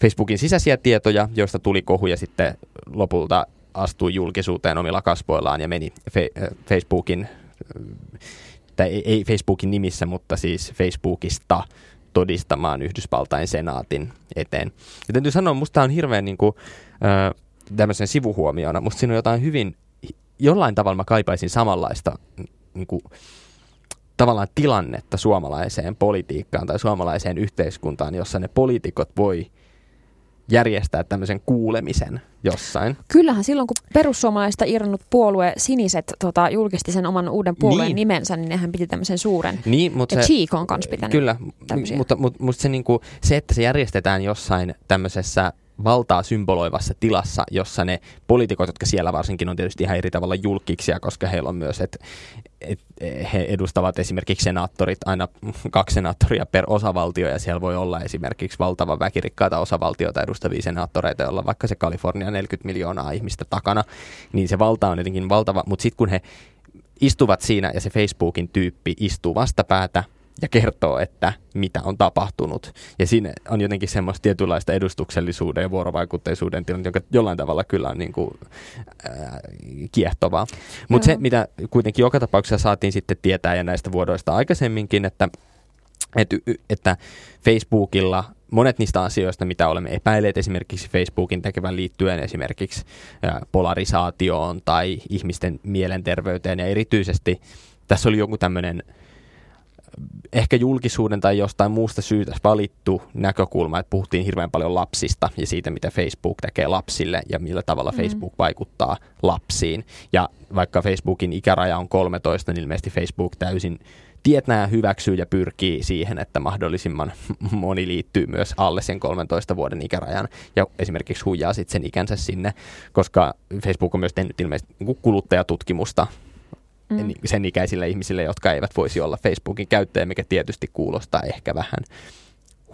Speaker 1: Facebookin sisäisiä tietoja, joista tuli kohu ja sitten lopulta astui julkisuuteen omilla kasvoillaan ja meni fe- Facebookin, tai ei, Facebookin nimissä, mutta siis Facebookista todistamaan Yhdysvaltain senaatin eteen. Ja täytyy sanoa, musta on hirveän niin kuin, äh, tämmöisen sivuhuomiona, musta siinä on jotain hyvin, jollain tavalla mä kaipaisin samanlaista niin kuin, tavallaan tilannetta suomalaiseen politiikkaan tai suomalaiseen yhteiskuntaan, jossa ne poliitikot voi järjestää tämmöisen kuulemisen jossain.
Speaker 2: Kyllähän silloin, kun perussuomalaista irronnut puolue Siniset tota, julkisti sen oman uuden puolueen niin. nimensä, niin nehän piti tämmöisen suuren.
Speaker 1: Niin,
Speaker 2: mutta ja se, Chico on kanssa pitänyt
Speaker 1: Kyllä, mutta, mutta, mutta se, niin kuin, se, että se järjestetään jossain tämmöisessä valtaa symboloivassa tilassa, jossa ne poliitikot, jotka siellä varsinkin on tietysti ihan eri tavalla julkiksia, koska heillä on myös, että et he edustavat esimerkiksi senaattorit, aina kaksi senaattoria per osavaltio, ja siellä voi olla esimerkiksi valtava väkirikkaita osavaltioita edustavia senaattoreita, joilla vaikka se Kalifornia 40 miljoonaa ihmistä takana, niin se valta on jotenkin valtava, mutta sitten kun he istuvat siinä ja se Facebookin tyyppi istuu vastapäätä ja kertoo, että mitä on tapahtunut. Ja siinä on jotenkin semmoista tietynlaista edustuksellisuuden ja vuorovaikutteisuuden tilanne, joka jollain tavalla kyllä on niin kuin, äh, kiehtovaa. Mutta se, mitä kuitenkin joka tapauksessa saatiin sitten tietää ja näistä vuodoista aikaisemminkin, että, että, että Facebookilla monet niistä asioista, mitä olemme epäilleet esimerkiksi Facebookin tekevän liittyen esimerkiksi polarisaatioon tai ihmisten mielenterveyteen ja erityisesti tässä oli joku tämmöinen ehkä julkisuuden tai jostain muusta syytä valittu näkökulma, että puhuttiin hirveän paljon lapsista ja siitä, mitä Facebook tekee lapsille ja millä tavalla mm. Facebook vaikuttaa lapsiin. Ja vaikka Facebookin ikäraja on 13, niin ilmeisesti Facebook täysin tietää, hyväksyy ja pyrkii siihen, että mahdollisimman moni liittyy myös alle sen 13 vuoden ikärajan ja esimerkiksi huijaa sitten sen ikänsä sinne, koska Facebook on myös tehnyt ilmeisesti kuluttajatutkimusta mm. sen ikäisille ihmisille, jotka eivät voisi olla Facebookin käyttäjä, mikä tietysti kuulostaa ehkä vähän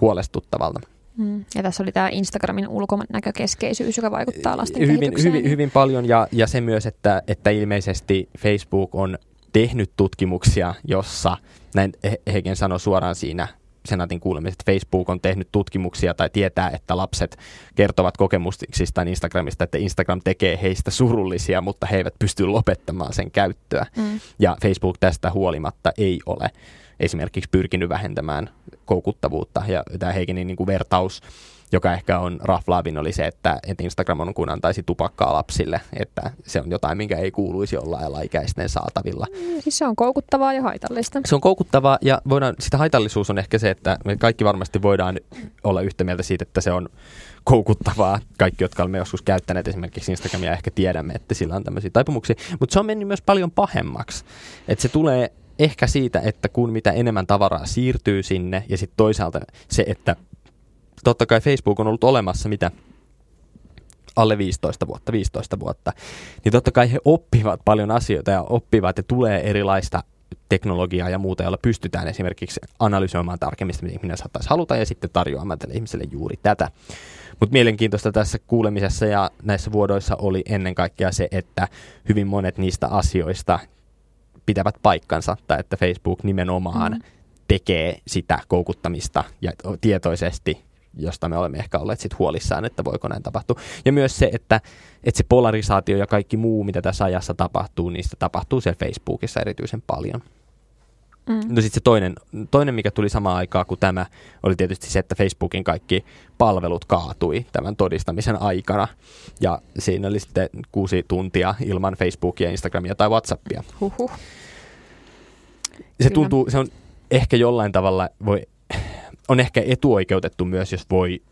Speaker 1: huolestuttavalta.
Speaker 2: Mm. Ja tässä oli tämä Instagramin ulkonäkökeskeisyys, joka vaikuttaa lasten
Speaker 1: hyvin, hyvin, hyvin paljon ja, ja se myös, että, että ilmeisesti Facebook on tehnyt tutkimuksia, jossa, näin Hegen sanoi suoraan siinä senaatin kuulemiset, Facebook on tehnyt tutkimuksia tai tietää, että lapset kertovat kokemuksistaan Instagramista, että Instagram tekee heistä surullisia, mutta he eivät pysty lopettamaan sen käyttöä. Mm. Ja Facebook tästä huolimatta ei ole esimerkiksi pyrkinyt vähentämään koukuttavuutta. Ja tämä Heikinin niin kuin vertaus joka ehkä on raflaavin, oli se, että, että Instagram on kun antaisi tupakkaa lapsille, että se on jotain, minkä ei kuuluisi olla alaikäisten saatavilla.
Speaker 2: Mm, siis se on koukuttavaa ja haitallista.
Speaker 1: Se on koukuttavaa ja voidaan, sitä haitallisuus on ehkä se, että me kaikki varmasti voidaan olla yhtä mieltä siitä, että se on koukuttavaa. Kaikki, jotka olemme joskus käyttäneet esimerkiksi Instagramia, ehkä tiedämme, että sillä on tämmöisiä taipumuksia. Mutta se on mennyt myös paljon pahemmaksi. Että se tulee ehkä siitä, että kun mitä enemmän tavaraa siirtyy sinne ja sitten toisaalta se, että totta kai Facebook on ollut olemassa mitä alle 15 vuotta, 15 vuotta, niin totta kai he oppivat paljon asioita ja oppivat ja tulee erilaista teknologiaa ja muuta, jolla pystytään esimerkiksi analysoimaan tarkemmin, mitä ihminen saattaisi haluta ja sitten tarjoamaan tälle ihmiselle juuri tätä. Mutta mielenkiintoista tässä kuulemisessa ja näissä vuodoissa oli ennen kaikkea se, että hyvin monet niistä asioista pitävät paikkansa, tai että Facebook nimenomaan mm. tekee sitä koukuttamista ja tietoisesti josta me olemme ehkä olleet sit huolissaan, että voiko näin tapahtua. Ja myös se, että, että se polarisaatio ja kaikki muu, mitä tässä ajassa tapahtuu, niistä tapahtuu siellä Facebookissa erityisen paljon. Mm. No sitten se toinen, toinen, mikä tuli samaan aikaan kuin tämä, oli tietysti se, että Facebookin kaikki palvelut kaatui tämän todistamisen aikana. Ja siinä oli sitten kuusi tuntia ilman Facebookia, Instagramia tai Whatsappia.
Speaker 2: Huhhuh.
Speaker 1: Se tuntuu, se on ehkä jollain tavalla, voi on ehkä etuoikeutettu myös, jos voi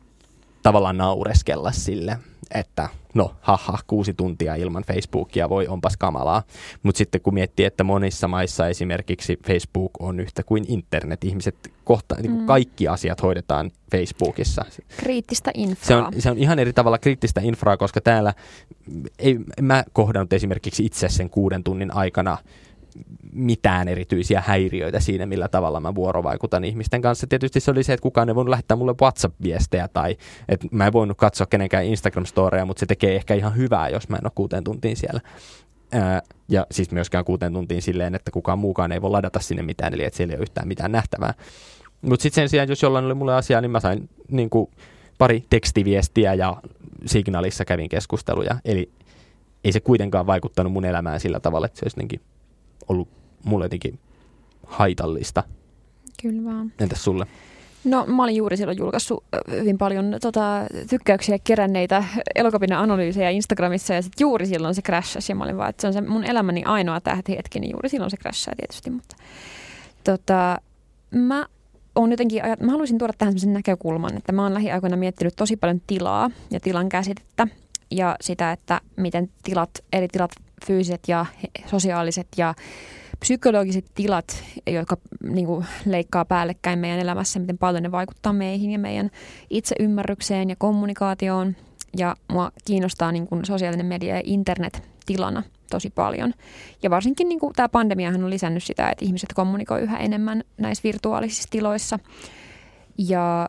Speaker 1: tavallaan naureskella sille, että no, haha, kuusi tuntia ilman Facebookia voi, onpas kamalaa. Mutta sitten kun miettii, että monissa maissa esimerkiksi Facebook on yhtä kuin internet, ihmiset kohta, niin mm. kaikki asiat hoidetaan Facebookissa.
Speaker 2: Kriittistä infraa.
Speaker 1: Se on, se on ihan eri tavalla kriittistä infraa, koska täällä ei, mä kohdannut esimerkiksi itse sen kuuden tunnin aikana mitään erityisiä häiriöitä siinä, millä tavalla mä vuorovaikutan ihmisten kanssa. Tietysti se oli se, että kukaan ei voinut lähettää mulle WhatsApp-viestejä tai että mä en voinut katsoa kenenkään Instagram-storeja, mutta se tekee ehkä ihan hyvää, jos mä en ole kuuteen tuntiin siellä. Ja siis myöskään kuuteen tuntiin silleen, että kukaan muukaan ei voi ladata sinne mitään, eli että siellä ei ole yhtään mitään nähtävää. Mutta sitten sen sijaan, jos jollain oli mulle asiaa, niin mä sain niin kuin, pari tekstiviestiä ja signaalissa kävin keskusteluja. Eli ei se kuitenkaan vaikuttanut mun elämään sillä tavalla, että se olisi ollut mulle jotenkin haitallista.
Speaker 2: Kyllä vaan.
Speaker 1: Entäs sulle?
Speaker 2: No mä olin juuri silloin julkaissut hyvin paljon tota, tykkäyksiä keränneitä elokapina analyysejä Instagramissa ja sitten juuri silloin se crashasi ja mä olin vaan, että se on se mun elämäni ainoa tähtihetki, niin juuri silloin se crashaa tietysti, mutta tota, mä on jotenkin, mä haluaisin tuoda tähän sellaisen näkökulman, että mä oon lähiaikoina miettinyt tosi paljon tilaa ja tilan käsitettä ja sitä, että miten tilat, eri tilat, fyysiset ja sosiaaliset ja psykologiset tilat, jotka niin kuin, leikkaa päällekkäin meidän elämässä, miten paljon ne vaikuttaa meihin ja meidän itseymmärrykseen ja kommunikaatioon. Ja mua kiinnostaa niin kuin, sosiaalinen media ja internet tilana tosi paljon. Ja varsinkin niin kuin, tämä pandemiahan on lisännyt sitä, että ihmiset kommunikoi yhä enemmän näissä virtuaalisissa tiloissa. Ja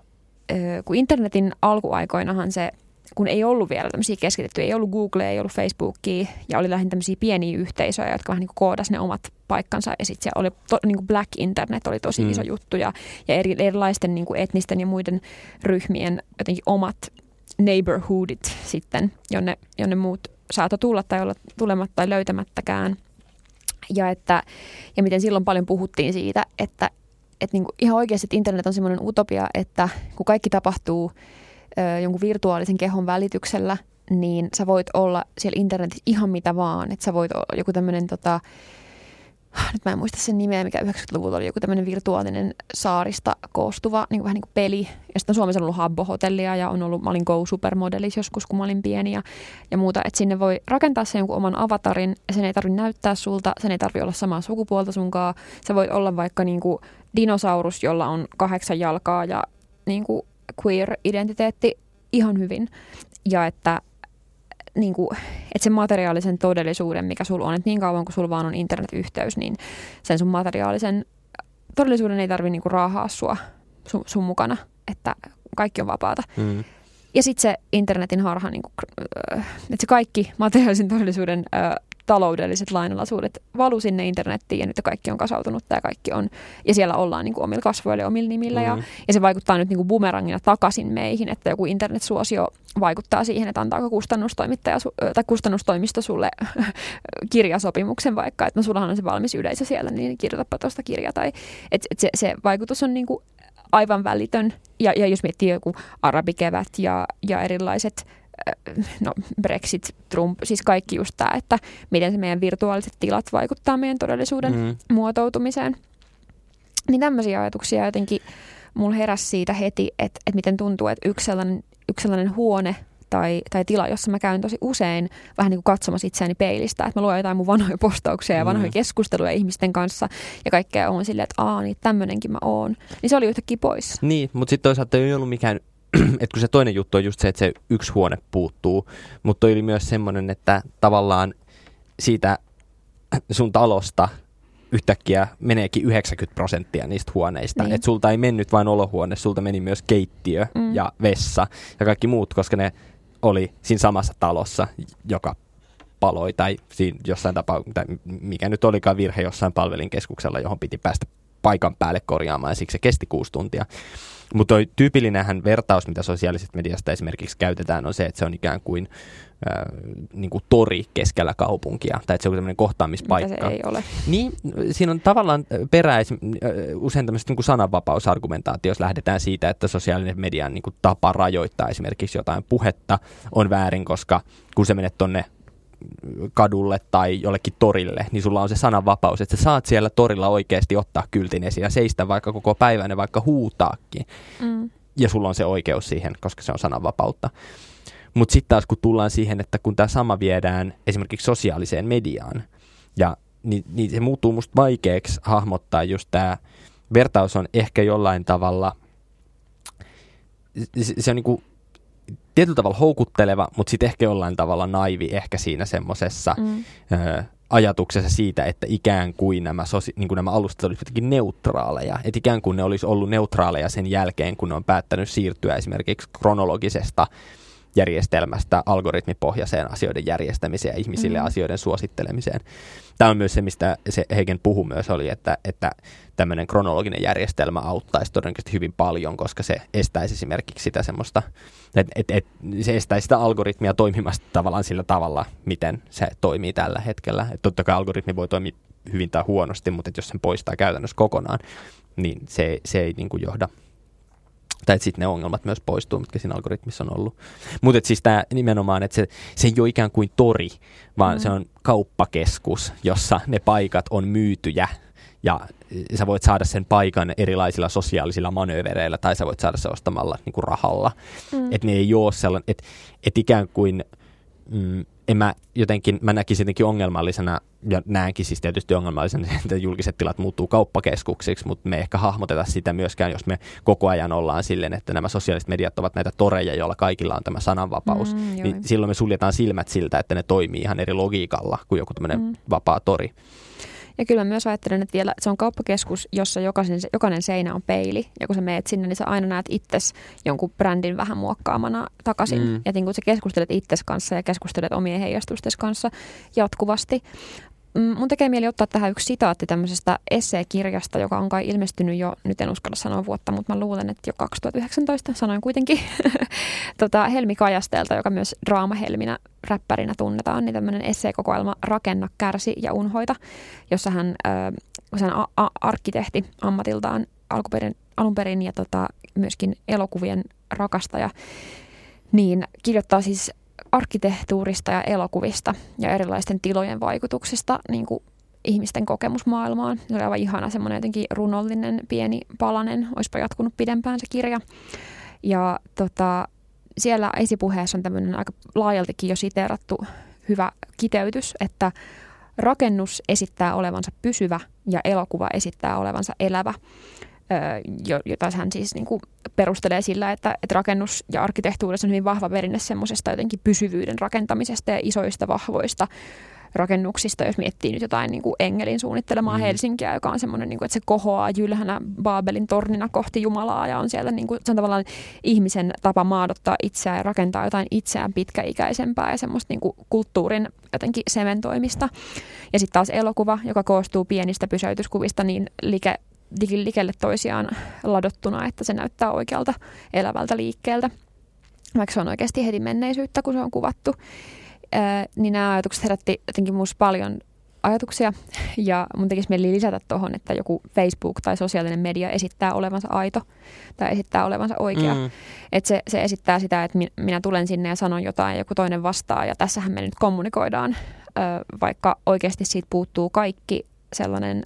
Speaker 2: kun internetin alkuaikoinahan se kun ei ollut vielä tämmöisiä keskitettyjä, ei ollut Google, ei ollut Facebookia ja oli lähinnä tämmöisiä pieniä yhteisöjä, jotka vähän niin koodasi ne omat paikkansa ja sitten oli to, niin kuin Black Internet oli tosi mm. iso juttu ja, ja eri, erilaisten niin kuin etnisten ja muiden ryhmien jotenkin omat neighborhoodit sitten, jonne, jonne muut saato tulla tai olla tulematta tai löytämättäkään. Ja, että, ja miten silloin paljon puhuttiin siitä, että, että niin kuin ihan oikeasti että internet on semmoinen utopia, että kun kaikki tapahtuu jonkun virtuaalisen kehon välityksellä, niin sä voit olla siellä internetissä ihan mitä vaan. Että sä voit olla joku tämmöinen tota, nyt mä en muista sen nimeä, mikä 90-luvulla oli joku tämmöinen virtuaalinen saarista koostuva niin kuin vähän niin kuin peli. Ja sitten Suomessa ollut Habbo-hotellia ja on ollut, mä olin Go Supermodelis joskus, kun mä olin pieni ja, ja muuta. Että sinne voi rakentaa sen jonkun oman avatarin ja sen ei tarvitse näyttää sulta, sen ei tarvitse olla samaa sukupuolta sunkaan. Sä voit olla vaikka niin kuin dinosaurus, jolla on kahdeksan jalkaa ja niin kuin queer-identiteetti ihan hyvin. Ja että niin kuin, että sen materiaalisen todellisuuden, mikä sulla on, että niin kauan kuin sulla vaan on internetyhteys, niin sen sun materiaalisen todellisuuden ei tarvitse niin raahaa sua sun, sun mukana, että kaikki on vapaata. Mm. Ja sitten se internetin harha, niin kuin, että se kaikki materiaalisen todellisuuden taloudelliset lainalaisuudet valu sinne internettiin ja nyt kaikki on kasautunut ja kaikki on, ja siellä ollaan niin kuin omilla kasvoilla ja omilla nimillä mm. ja, ja se vaikuttaa nyt niin kuin bumerangina takaisin meihin, että joku internetsuosio vaikuttaa siihen, että antaako kustannustoimittaja tai kustannustoimisto sulle kirjasopimuksen vaikka, että no sullahan on se valmis yleisö siellä, niin kirjoitapa tuosta kirja tai että et se, se vaikutus on niin kuin aivan välitön ja, ja jos miettii joku arabikevät ja, ja erilaiset no Brexit, Trump, siis kaikki just tämä, että miten se meidän virtuaaliset tilat vaikuttaa meidän todellisuuden mm. muotoutumiseen. Niin tämmöisiä ajatuksia jotenkin mulla heräsi siitä heti, että, että miten tuntuu, että yksi sellainen, yksi sellainen huone tai, tai tila, jossa mä käyn tosi usein vähän niin kuin katsomassa itseäni peilistä, että mä luen jotain mun vanhoja postauksia ja vanhoja mm. keskusteluja ihmisten kanssa ja kaikkea on silleen, että aa, niin tämmöinenkin mä oon. Niin se oli yhtäkkiä pois.
Speaker 1: Niin, mutta sitten toisaalta ei ollut mikään että kun se toinen juttu on just se, että se yksi huone puuttuu, mutta oli myös semmoinen, että tavallaan siitä sun talosta yhtäkkiä meneekin 90 prosenttia niistä huoneista. Niin. Että sulta ei mennyt vain olohuone, sulta meni myös keittiö mm. ja vessa ja kaikki muut, koska ne oli siinä samassa talossa, joka paloi tai siinä jossain tapauksessa, mikä nyt olikaan virhe jossain palvelinkeskuksella, johon piti päästä paikan päälle korjaamaan ja siksi se kesti kuusi tuntia. Mutta tyypillinenhän vertaus, mitä sosiaalisesta mediasta esimerkiksi käytetään, on se, että se on ikään kuin, äh, niin kuin tori keskellä kaupunkia, tai että se on tämmöinen kohtaamispaikka.
Speaker 2: Mitä se ei ole.
Speaker 1: Niin, siinä on tavallaan peräis, usein tämmöistä niin sananvapausargumentaatio, jos lähdetään siitä, että sosiaalinen median niin kuin tapa rajoittaa esimerkiksi jotain puhetta on väärin, koska kun se menet tonne kadulle tai jollekin torille, niin sulla on se sananvapaus, että sä saat siellä torilla oikeasti ottaa kyltin esiin ja seistä vaikka koko päivän ja vaikka huutaakin. Mm. Ja sulla on se oikeus siihen, koska se on sananvapautta. Mutta sitten taas kun tullaan siihen, että kun tämä sama viedään esimerkiksi sosiaaliseen mediaan, ja niin, niin se muuttuu musta vaikeaksi hahmottaa just tämä vertaus on ehkä jollain tavalla, se, se on niinku tietyllä tavalla houkutteleva, mutta sitten ehkä jollain tavalla naivi ehkä siinä semmoisessa mm. ajatuksessa siitä, että ikään kuin nämä, sosi- niin kuin nämä alustat olisivat jotenkin neutraaleja. Että ikään kuin ne olisi ollut neutraaleja sen jälkeen, kun ne on päättänyt siirtyä esimerkiksi kronologisesta järjestelmästä algoritmipohjaiseen asioiden järjestämiseen ja ihmisille mm-hmm. asioiden suosittelemiseen. Tämä on myös se, mistä se Heiken puhu myös oli, että, että tämmöinen kronologinen järjestelmä auttaisi todennäköisesti hyvin paljon, koska se estäisi esimerkiksi sitä semmoista, että et, et, se estäisi sitä algoritmia toimimasta tavallaan sillä tavalla, miten se toimii tällä hetkellä. Et totta kai algoritmi voi toimia hyvin tai huonosti, mutta jos sen poistaa käytännössä kokonaan, niin se, se ei niin kuin johda tai sitten ne ongelmat myös poistuu, mitkä siinä algoritmissa on ollut. Mutta siis tämä nimenomaan, että se, se ei ole ikään kuin tori, vaan mm. se on kauppakeskus, jossa ne paikat on myytyjä ja sä voit saada sen paikan erilaisilla sosiaalisilla manöövereillä tai sä voit saada se ostamalla niin kuin rahalla. Mm. Että ne ei ole sellainen, että et ikään kuin mm, en mä jotenkin, mä näkisin jotenkin ongelmallisena, ja näenkin siis tietysti ongelmallisena, että julkiset tilat muuttuu kauppakeskuksiksi, mutta me ei ehkä hahmoteta sitä myöskään, jos me koko ajan ollaan silleen, että nämä sosiaaliset mediat ovat näitä toreja, joilla kaikilla on tämä sananvapaus, mm, niin silloin me suljetaan silmät siltä, että ne toimii ihan eri logiikalla kuin joku tämmöinen mm. vapaa tori.
Speaker 2: Ja kyllä mä myös ajattelen, että vielä se on kauppakeskus, jossa jokaisen, jokainen seinä on peili. Ja kun sä meet sinne, niin sä aina näet itses jonkun brändin vähän muokkaamana takaisin. Mm. Ja niin kun sä keskustelet itses kanssa ja keskustelet omien heijastustes kanssa jatkuvasti. Mm, mun tekee mieli ottaa tähän yksi sitaatti tämmöisestä esseekirjasta, joka on kai ilmestynyt jo, nyt en uskalla sanoa vuotta, mutta mä luulen, että jo 2019 sanoin kuitenkin, tota, Helmi Kajastelta, joka myös draamahelminä räppärinä tunnetaan, niin tämmöinen esseekokoelma Rakenna, kärsi ja unhoita, jossa hän, äh, hän a- a- arkkitehti ammatiltaan alkuperin, alun perin ja tota, myöskin elokuvien rakastaja, niin kirjoittaa siis arkkitehtuurista ja elokuvista ja erilaisten tilojen vaikutuksista niin kuin ihmisten kokemusmaailmaan. Se oli aivan ihana semmoinen jotenkin runollinen pieni palanen, olisipa jatkunut pidempään se kirja. Ja tota, siellä esipuheessa on tämmöinen aika laajaltikin jo siteerattu hyvä kiteytys, että rakennus esittää olevansa pysyvä ja elokuva esittää olevansa elävä jota hän siis niin kuin perustelee sillä, että, että rakennus- ja arkkitehtuurissa on hyvin vahva perinne semmoisesta jotenkin pysyvyyden rakentamisesta ja isoista vahvoista rakennuksista, jos miettii nyt jotain niin kuin Engelin suunnittelemaa mm. Helsinkiä, joka on semmoinen, niin kuin, että se kohoaa jylhänä Baabelin tornina kohti Jumalaa ja on siellä, niin kuin, se on tavallaan ihmisen tapa maadottaa itseään ja rakentaa jotain itseään pitkäikäisempää ja semmoista niin kuin, kulttuurin jotenkin sementoimista. Ja sitten taas elokuva, joka koostuu pienistä pysäytyskuvista niin like, likelle toisiaan ladottuna, että se näyttää oikealta elävältä liikkeeltä, vaikka se on oikeasti heti menneisyyttä, kun se on kuvattu. Ää, niin nämä ajatukset herätti jotenkin minusta paljon ajatuksia ja mun tekisi mieli lisätä tuohon, että joku Facebook tai sosiaalinen media esittää olevansa aito tai esittää olevansa oikea. Mm. Että se, se esittää sitä, että minä tulen sinne ja sanon jotain ja joku toinen vastaa ja tässähän me nyt kommunikoidaan, vaikka oikeasti siitä puuttuu kaikki sellainen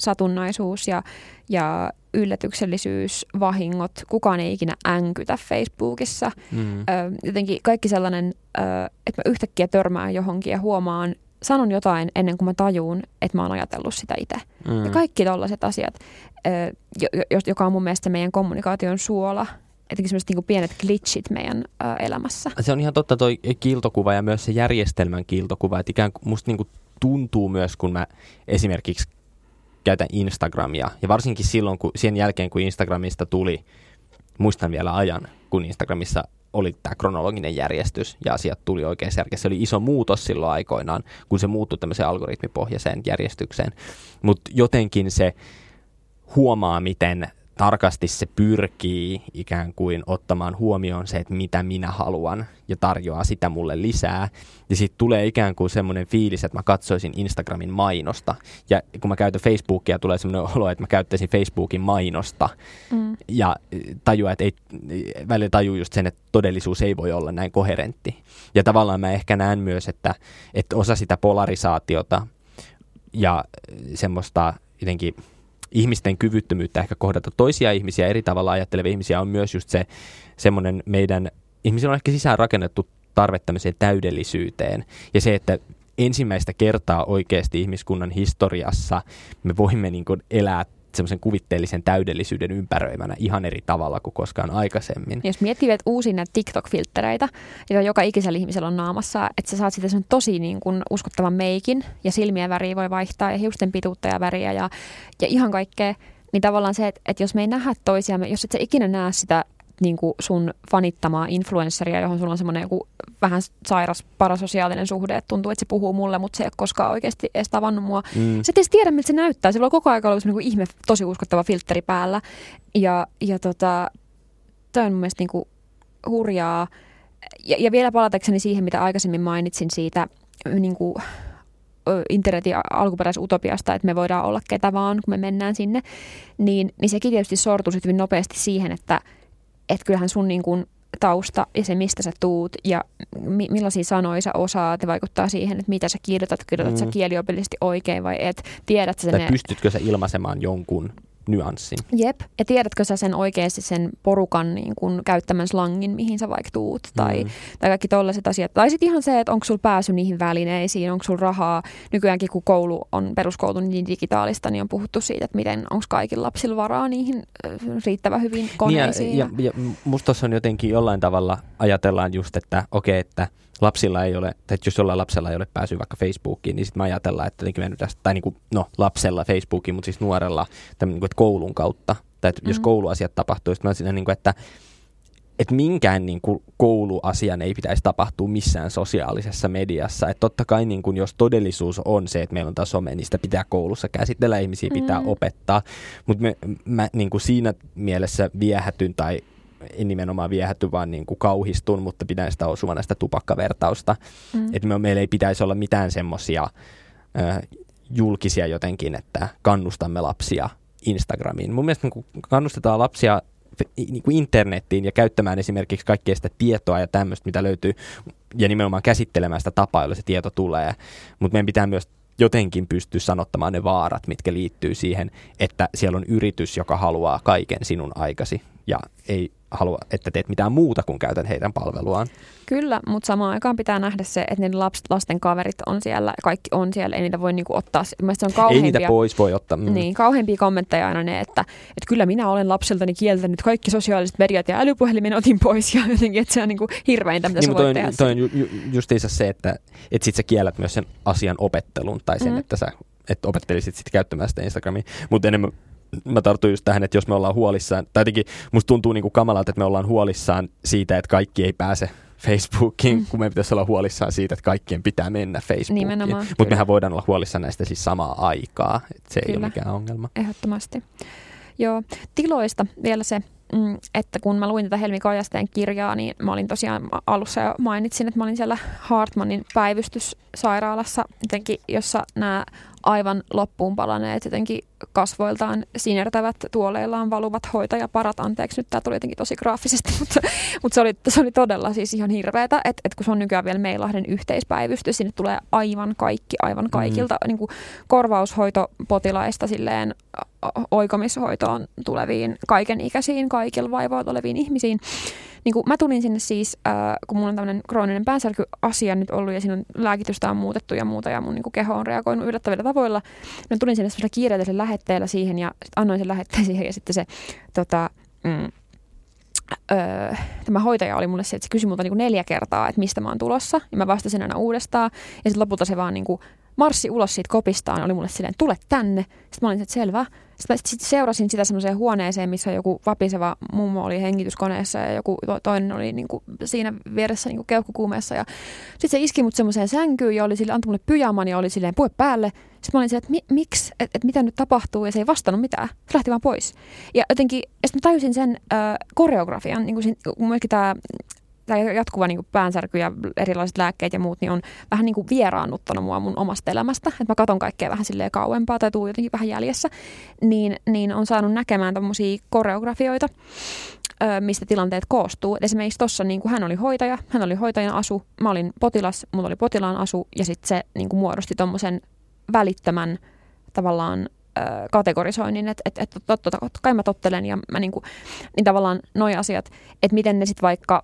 Speaker 2: satunnaisuus ja, ja yllätyksellisyys, vahingot, kukaan ei ikinä änkytä Facebookissa. Mm. Ö, jotenkin kaikki sellainen, ö, että mä yhtäkkiä törmään johonkin ja huomaan, sanon jotain ennen kuin mä tajuun, että mä oon ajatellut sitä itse. Mm. Ja kaikki tällaiset asiat, ö, jo, joka on mun mielestä meidän kommunikaation suola, etenkin sellaiset niin pienet glitchit meidän ö, elämässä.
Speaker 1: Se on ihan totta toi kiiltokuva ja myös se järjestelmän kiiltokuva, että ikään kuin musta niin kuin tuntuu myös, kun mä esimerkiksi käytän Instagramia. Ja varsinkin silloin, kun sen jälkeen, kun Instagramista tuli, muistan vielä ajan, kun Instagramissa oli tämä kronologinen järjestys ja asiat tuli oikein selkeä. Se oli iso muutos silloin aikoinaan, kun se muuttui tämmöiseen algoritmipohjaiseen järjestykseen. Mutta jotenkin se huomaa, miten tarkasti se pyrkii ikään kuin ottamaan huomioon se, että mitä minä haluan ja tarjoaa sitä mulle lisää. Ja sitten tulee ikään kuin semmoinen fiilis, että mä katsoisin Instagramin mainosta. Ja kun mä käytän Facebookia, tulee semmoinen olo, että mä käyttäisin Facebookin mainosta. Mm. Ja tajua, että ei, välillä tajuu just sen, että todellisuus ei voi olla näin koherentti. Ja tavallaan mä ehkä näen myös, että, että osa sitä polarisaatiota ja semmoista jotenkin – ihmisten kyvyttömyyttä ehkä kohdata toisia ihmisiä, eri tavalla ajattelevia ihmisiä, on myös just se semmoinen meidän, ihmisillä on ehkä sisään rakennettu tarve tämmöiseen täydellisyyteen. Ja se, että ensimmäistä kertaa oikeasti ihmiskunnan historiassa me voimme niin kuin elää semmoisen kuvitteellisen täydellisyyden ympäröimänä ihan eri tavalla kuin koskaan aikaisemmin.
Speaker 2: Jos miettii, että uusia näitä TikTok-filttereitä, joita joka ikisellä ihmisellä on naamassa, että sä saat sitten sen tosi niin kuin uskottavan meikin ja silmien väriä voi vaihtaa ja hiusten pituutta ja väriä ja, ja ihan kaikkea, niin tavallaan se, että, että jos me ei nähdä toisiamme, jos et sä ikinä näe sitä niin kuin sun fanittamaa influensseria, johon sulla on semmoinen joku vähän sairas parasosiaalinen suhde, että tuntuu, että se puhuu mulle, mutta se ei ole koskaan oikeasti edes tavannut mua. Mm. Sä et tiedä, miltä se näyttää. Sillä on koko ajan ollut semmoinen ihme, tosi uskottava filtteri päällä. Ja, ja tota, toi on mun mielestä niin kuin hurjaa. Ja, ja vielä palatakseni siihen, mitä aikaisemmin mainitsin siitä niin kuin, internetin alkuperäisutopiasta, että me voidaan olla ketä vaan, kun me mennään sinne, niin, niin sekin tietysti sortuu hyvin nopeasti siihen, että – että kyllähän sun niin kuin tausta ja se, mistä sä tuut ja mi- millaisia sanoja sä osaat, ja vaikuttaa siihen, että mitä sä kirjoitat, kirjoitat mm. sä kieliopillisesti oikein vai et, tiedät sä
Speaker 1: tai
Speaker 2: ne...
Speaker 1: pystytkö sä ilmaisemaan jonkun nyanssin.
Speaker 2: Jep, ja tiedätkö sä sen oikeasti sen porukan niin kun, käyttämän slangin, mihin sä vaikka tuut, tai, mm. tai kaikki tollaiset asiat. Tai sitten ihan se, että onko sulla pääsy niihin välineisiin, onko sulla rahaa. Nykyäänkin kun koulu on peruskoulu niin digitaalista, niin on puhuttu siitä, että miten onko kaikilla lapsilla varaa niihin riittävän hyvin koneisiin.
Speaker 1: Niin ja, ja, ja musta on jotenkin jollain tavalla ajatellaan just, että okei, okay, että – lapsilla ei ole, tai jos jollain lapsella ei ole pääsy vaikka Facebookiin, niin sitten me ajatellaan, että me tästä, tai niin kuin, no lapsella Facebookiin, mutta siis nuorella niin kuin, että koulun kautta, tai että mm-hmm. jos kouluasiat tapahtuu, sitten mä siinä niin kuin, että että minkään niin kuin, kouluasian ei pitäisi tapahtua missään sosiaalisessa mediassa. Että totta kai niin kuin, jos todellisuus on se, että meillä on tämä some, niin sitä pitää koulussa käsitellä, ihmisiä pitää mm. opettaa. Mutta mä niin kuin siinä mielessä viehätyn tai en nimenomaan viehätty, vaan niin kuin kauhistun, mutta pidän sitä osuvana sitä tupakkavertausta. Mm. Että me, meillä ei pitäisi olla mitään semmoisia julkisia jotenkin, että kannustamme lapsia Instagramiin. Mun mielestä niin kuin kannustetaan lapsia niin kuin internettiin ja käyttämään esimerkiksi kaikkea sitä tietoa ja tämmöistä, mitä löytyy, ja nimenomaan käsittelemään sitä tapaa, jolla se tieto tulee. Mutta meidän pitää myös jotenkin pystyä sanottamaan ne vaarat, mitkä liittyy siihen, että siellä on yritys, joka haluaa kaiken sinun aikasi ja ei halua, että teet mitään muuta kuin käytät heidän palveluaan.
Speaker 2: Kyllä, mutta samaan aikaan pitää nähdä se, että ne laps, lasten kaverit on siellä, kaikki on siellä, ei niitä voi niinku ottaa. Mielestäni se on
Speaker 1: ei niitä pois voi ottaa.
Speaker 2: Mm. Niin, kauheimpia kommentteja aina ne, että, että kyllä minä olen lapseltani kieltänyt kaikki sosiaaliset mediat ja älypuhelimen otin pois ja jotenkin, että se on niinku hirveintä, mitä niin, sä voit tehdä.
Speaker 1: Toi on ju, ju, justiinsa se, että, että sit sä kiellät myös sen asian opettelun tai sen, mm. että sä että opettelisit sitten käyttämään sitä Instagramia. Mutta enemmän mä tartun just tähän, että jos me ollaan huolissaan, tai jotenkin musta tuntuu niin kuin kamalalta, että me ollaan huolissaan siitä, että kaikki ei pääse Facebookiin, mm. kun me pitäisi olla huolissaan siitä, että kaikkien pitää mennä Facebookiin. Mutta mehän voidaan olla huolissaan näistä siis samaa aikaa, että se kyllä. ei ole mikään ongelma.
Speaker 2: Ehdottomasti. Joo, tiloista vielä se, mm, että kun mä luin tätä Helmi Kajasteen kirjaa, niin mä olin tosiaan alussa jo mainitsin, että mä olin siellä Hartmanin päivystyssairaalassa, jotenkin, jossa nämä aivan loppuun palaneet jotenkin kasvoiltaan sinertävät tuoleillaan valuvat hoitajaparat. Anteeksi, nyt tämä tuli jotenkin tosi graafisesti, mutta, mutta se, oli, se oli todella siis ihan hirveätä, että, että kun se on nykyään vielä Meilahden yhteispäivystys, sinne tulee aivan kaikki, aivan kaikilta mm. niin kuin korvaushoitopotilaista silleen oikomishoitoon tuleviin kaikenikäisiin, kaikilla vaivoilla oleviin ihmisiin niin mä tulin sinne siis, äh, kun mulla on tämmöinen krooninen päänsärkyasia nyt ollut ja siinä on lääkitystä on muutettu ja muuta ja mun niin keho on reagoinut yllättävillä tavoilla. Mä tulin sinne semmoisella kiireellisellä lähetteellä siihen ja sit annoin sen lähetteen siihen ja sitten se tota, mm, Öö, tämä hoitaja oli mulle se, että se kysyi multa niin kuin neljä kertaa, että mistä mä oon tulossa. Ja mä vastasin aina uudestaan. Ja sitten lopulta se vaan niin kuin marssi ulos siitä kopistaan. Oli mulle silleen, tule tänne. Sitten mä olin, että selvä. Sitten sit seurasin sitä semmoiseen huoneeseen, missä joku vapiseva mummo oli hengityskoneessa ja joku toinen oli niin kuin siinä vieressä niin kuin keuhkokuumeessa. Ja sitten se iski mut semmoiseen sänkyyn ja oli sille, antoi mulle pyjaman ja oli silleen puhe päälle. Sitten mä olin se, että mi, miksi, että et mitä nyt tapahtuu ja se ei vastannut mitään. Se lähti vaan pois. Ja jotenkin, ja sitten mä tajusin sen äh, koreografian, niin kuin, myöskin tämä tämä jatkuva niin kuin päänsärky ja erilaiset lääkkeet ja muut, niin on vähän niin kuin vieraannuttanut mua mun omasta elämästä. Että mä katson kaikkea vähän silleen kauempaa tai tuu jotenkin vähän jäljessä. Niin, niin on saanut näkemään tämmöisiä koreografioita, mistä tilanteet koostuu. Et esimerkiksi tuossa niin hän oli hoitaja, hän oli hoitajan asu, mä olin potilas, mulla oli potilaan asu ja sitten se niin kuin muodosti tuommoisen välittömän tavallaan kategorisoinnin, että et, et, totta, totta kai mä tottelen ja mä niinku, niin tavallaan noi asiat, että miten ne sitten vaikka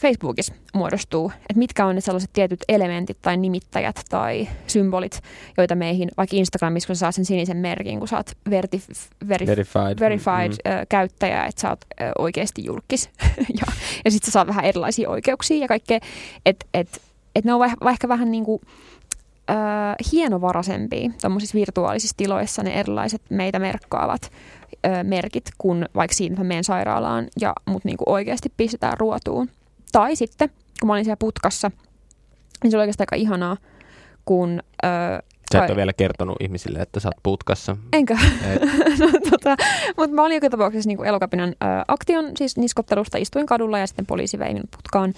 Speaker 2: Facebookissa muodostuu, että mitkä on ne sellaiset tietyt elementit tai nimittäjät tai symbolit, joita meihin, vaikka Instagramissa, kun sä saa sen sinisen merkin, kun sä oot verti,
Speaker 1: veri, verified,
Speaker 2: verified mm. ö, käyttäjä, että sä oot ö, oikeasti julkis. ja ja sitten sä saat vähän erilaisia oikeuksia ja kaikkea, että et, et ne on va- ehkä vähän niin kuin, ö, hienovaraisempia tuommoisissa virtuaalisissa tiloissa ne erilaiset meitä merkkaavat ö, merkit, kun vaikka siinä, että mä menen sairaalaan ja mut niinku oikeasti pistetään ruotuun. Tai sitten, kun mä olin siellä putkassa, niin se oli oikeastaan aika ihanaa, kun... Öö,
Speaker 1: Sä et ole vielä kertonut ihmisille, että sä oot putkassa.
Speaker 2: Enkö? no, tota, mutta mä olin joka tapauksessa niin elokapinan ö, aktion, siis niskottelusta istuin kadulla ja sitten poliisi vei minut putkaan.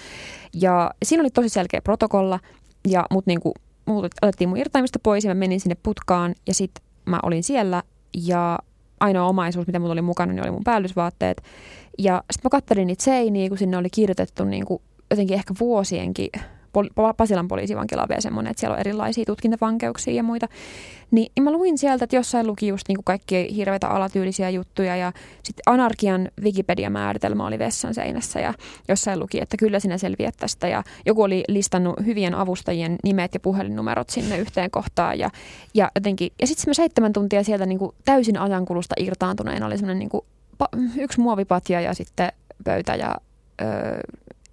Speaker 2: Ja siinä oli tosi selkeä protokolla, ja mut niin kuin, mut otettiin mun irtaimista pois ja mä menin sinne putkaan ja sitten mä olin siellä ja ainoa omaisuus, mitä mulla oli mukana, niin oli mun päällysvaatteet. Ja sitten mä katselin niitä seiniä, kun sinne oli kirjoitettu niin kuin jotenkin ehkä vuosienkin Pasilan poliisivankila vielä semmoinen, että siellä on erilaisia tutkintavankeuksia ja muita. Niin, mä luin sieltä, että jossain luki just niin kaikki hirveitä alatyylisiä juttuja ja sitten anarkian Wikipedia-määritelmä oli vessan seinässä ja jossain luki, että kyllä sinä selviät tästä ja joku oli listannut hyvien avustajien nimet ja puhelinnumerot sinne yhteen kohtaan ja, ja jotenkin, ja sitten mä seitsemän tuntia sieltä niin kuin täysin ajankulusta irtaantuneena oli semmoinen niin yksi muovipatja ja sitten pöytä ja öö,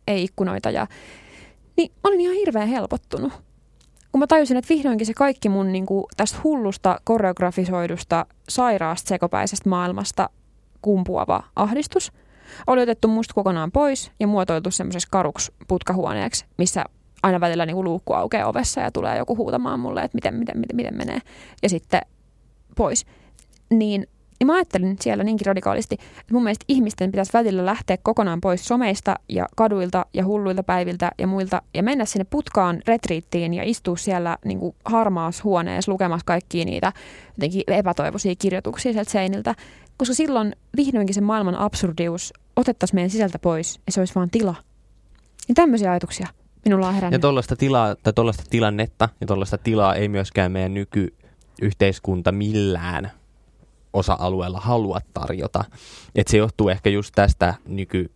Speaker 2: ei ikkunoita ja niin mä olin ihan hirveän helpottunut. Kun mä tajusin, että vihdoinkin se kaikki mun niin kuin, tästä hullusta, koreografisoidusta, sairaasta, sekopäisestä maailmasta kumpuava ahdistus oli otettu musta kokonaan pois ja muotoiltu semmoisessa karuksi putkahuoneeksi, missä aina välillä niin kuin luukku aukeaa ovessa ja tulee joku huutamaan mulle, että miten, miten, miten, miten menee. Ja sitten pois. Niin niin mä ajattelin siellä niinkin radikaalisti, että mun mielestä ihmisten pitäisi välillä lähteä kokonaan pois someista ja kaduilta ja hulluilta päiviltä ja muilta ja mennä sinne putkaan retriittiin ja istua siellä niin kuin harmaassa huoneessa lukemassa kaikkia niitä jotenkin epätoivoisia kirjoituksia sieltä seiniltä, koska silloin vihdoinkin se maailman absurdius otettaisiin meidän sisältä pois ja se olisi vaan tila. Niin tämmöisiä ajatuksia minulla on herännyt.
Speaker 1: Ja tuollaista tilaa, tai tuollaista tilannetta ja tuollaista tilaa ei myöskään meidän nykyyhteiskunta millään osa-alueella halua tarjota. Et se johtuu ehkä just tästä nyky,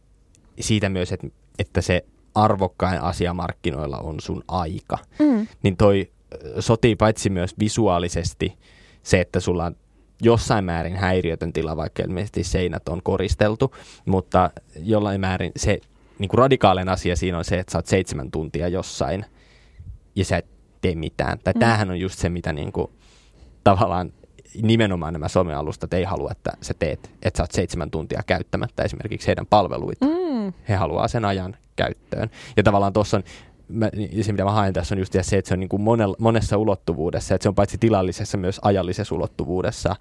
Speaker 1: siitä myös, että, että se arvokkain asia markkinoilla on sun aika. Mm. Niin toi sotii paitsi myös visuaalisesti se, että sulla on jossain määrin häiriötön tila, vaikka ilmeisesti seinät on koristeltu, mutta jollain määrin se niin kuin radikaalinen asia siinä on se, että sä oot seitsemän tuntia jossain ja sä et tee mitään. Tai mm. tämähän on just se, mitä niin kuin, tavallaan nimenomaan nämä somealustat ei halua, että sä teet, että sä oot seitsemän tuntia käyttämättä esimerkiksi heidän palveluita. Mm. He haluaa sen ajan käyttöön. Ja tavallaan tuossa on, mä, se mitä mä haen tässä on just se, että se on niin kuin monella, monessa ulottuvuudessa, että se on paitsi tilallisessa myös ajallisessa ulottuvuudessa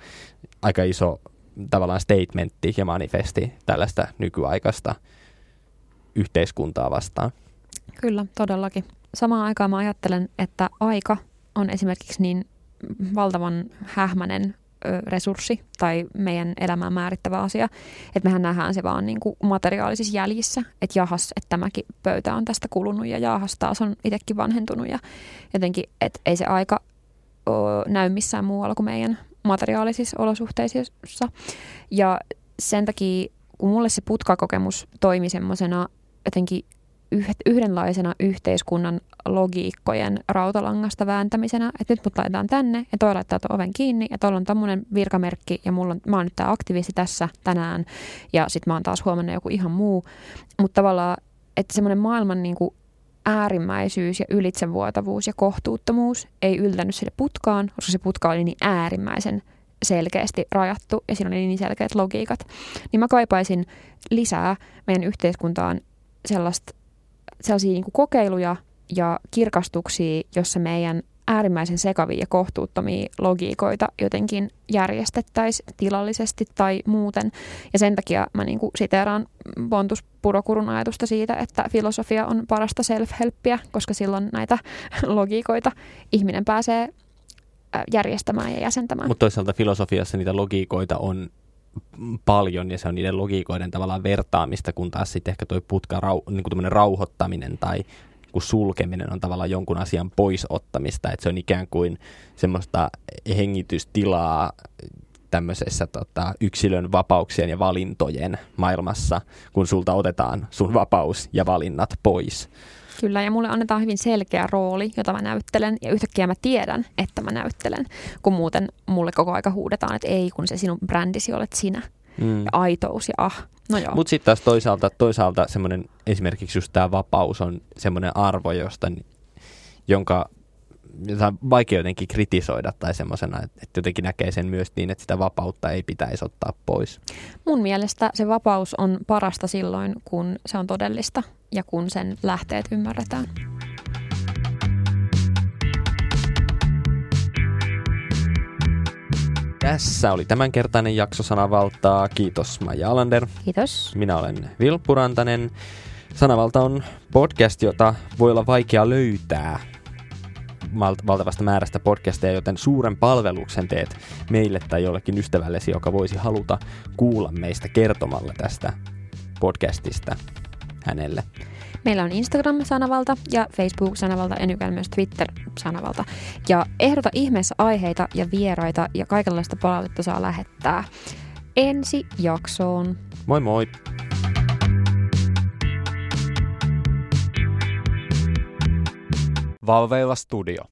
Speaker 1: aika iso tavallaan statementti ja manifesti tällaista nykyaikaista yhteiskuntaa vastaan.
Speaker 2: Kyllä, todellakin. Samaan aikaan mä ajattelen, että aika on esimerkiksi niin valtavan hähmänen resurssi tai meidän elämään määrittävä asia. Että mehän nähdään se vaan niin kuin materiaalisissa jäljissä, että jahas, että tämäkin pöytä on tästä kulunut ja jahas taas on itsekin vanhentunut ja jotenkin, että ei se aika näy missään muualla kuin meidän materiaalisissa olosuhteissa. Ja sen takia, kun mulle se putkakokemus toimi semmoisena jotenkin yhdenlaisena yhteiskunnan logiikkojen rautalangasta vääntämisenä, että nyt mut laitetaan tänne ja toi laittaa tuon oven kiinni ja tuolla on tämmöinen virkamerkki ja mulla on, mä oon nyt tämä aktivisti tässä tänään ja sitten mä oon taas huomannut joku ihan muu. Mutta tavallaan, että semmoinen maailman niin kuin äärimmäisyys ja ylitsevuotavuus ja kohtuuttomuus ei yltänyt sille putkaan, koska se putka oli niin äärimmäisen selkeästi rajattu ja siinä oli niin selkeät logiikat. Niin mä kaipaisin lisää meidän yhteiskuntaan sellaista sellaisia niin kuin kokeiluja ja kirkastuksia, jossa meidän äärimmäisen sekavia ja kohtuuttomia logiikoita jotenkin järjestettäisiin tilallisesti tai muuten. Ja sen takia mä niin kuin siteeraan Pontus Purokurun ajatusta siitä, että filosofia on parasta self-helppiä, koska silloin näitä logiikoita ihminen pääsee järjestämään ja jäsentämään.
Speaker 1: Mutta toisaalta filosofiassa niitä logiikoita on paljon ja se on niiden logiikoiden tavallaan vertaamista, kun taas sitten ehkä tuo putka, rau, niin kuin rauhoittaminen tai kun sulkeminen on tavallaan jonkun asian poisottamista, että se on ikään kuin semmoista hengitystilaa tämmöisessä tota, yksilön vapauksien ja valintojen maailmassa, kun sulta otetaan sun vapaus ja valinnat pois.
Speaker 2: Kyllä, ja mulle annetaan hyvin selkeä rooli, jota mä näyttelen, ja yhtäkkiä mä tiedän, että mä näyttelen, kun muuten mulle koko aika huudetaan, että ei, kun se sinun brändisi olet sinä. Mm. Ja aitous ja ah. No.
Speaker 1: Mutta sitten taas toisaalta, toisaalta semmoinen, esimerkiksi just tämä vapaus on semmoinen arvo, josta, jonka jota vaikea jotenkin kritisoida tai semmoisena, että jotenkin näkee sen myös niin, että sitä vapautta ei pitäisi ottaa pois.
Speaker 2: Mun mielestä se vapaus on parasta silloin, kun se on todellista ja kun sen lähteet ymmärretään.
Speaker 1: Tässä oli tämänkertainen jakso Sanavaltaa. Kiitos Maija Alander.
Speaker 2: Kiitos.
Speaker 1: Minä olen Vilppu Rantanen. Sanavalta on podcast, jota voi olla vaikea löytää valtavasta määrästä podcasteja, joten suuren palveluksen teet meille tai jollekin ystävällesi, joka voisi haluta kuulla meistä kertomalla tästä podcastista hänelle.
Speaker 2: Meillä on Instagram-sanavalta ja Facebook-sanavalta ja nykyään myös Twitter-sanavalta. Ja ehdota ihmeessä aiheita ja vieraita ja kaikenlaista palautetta saa lähettää ensi jaksoon.
Speaker 1: Moi moi!
Speaker 3: Valveilla Studio.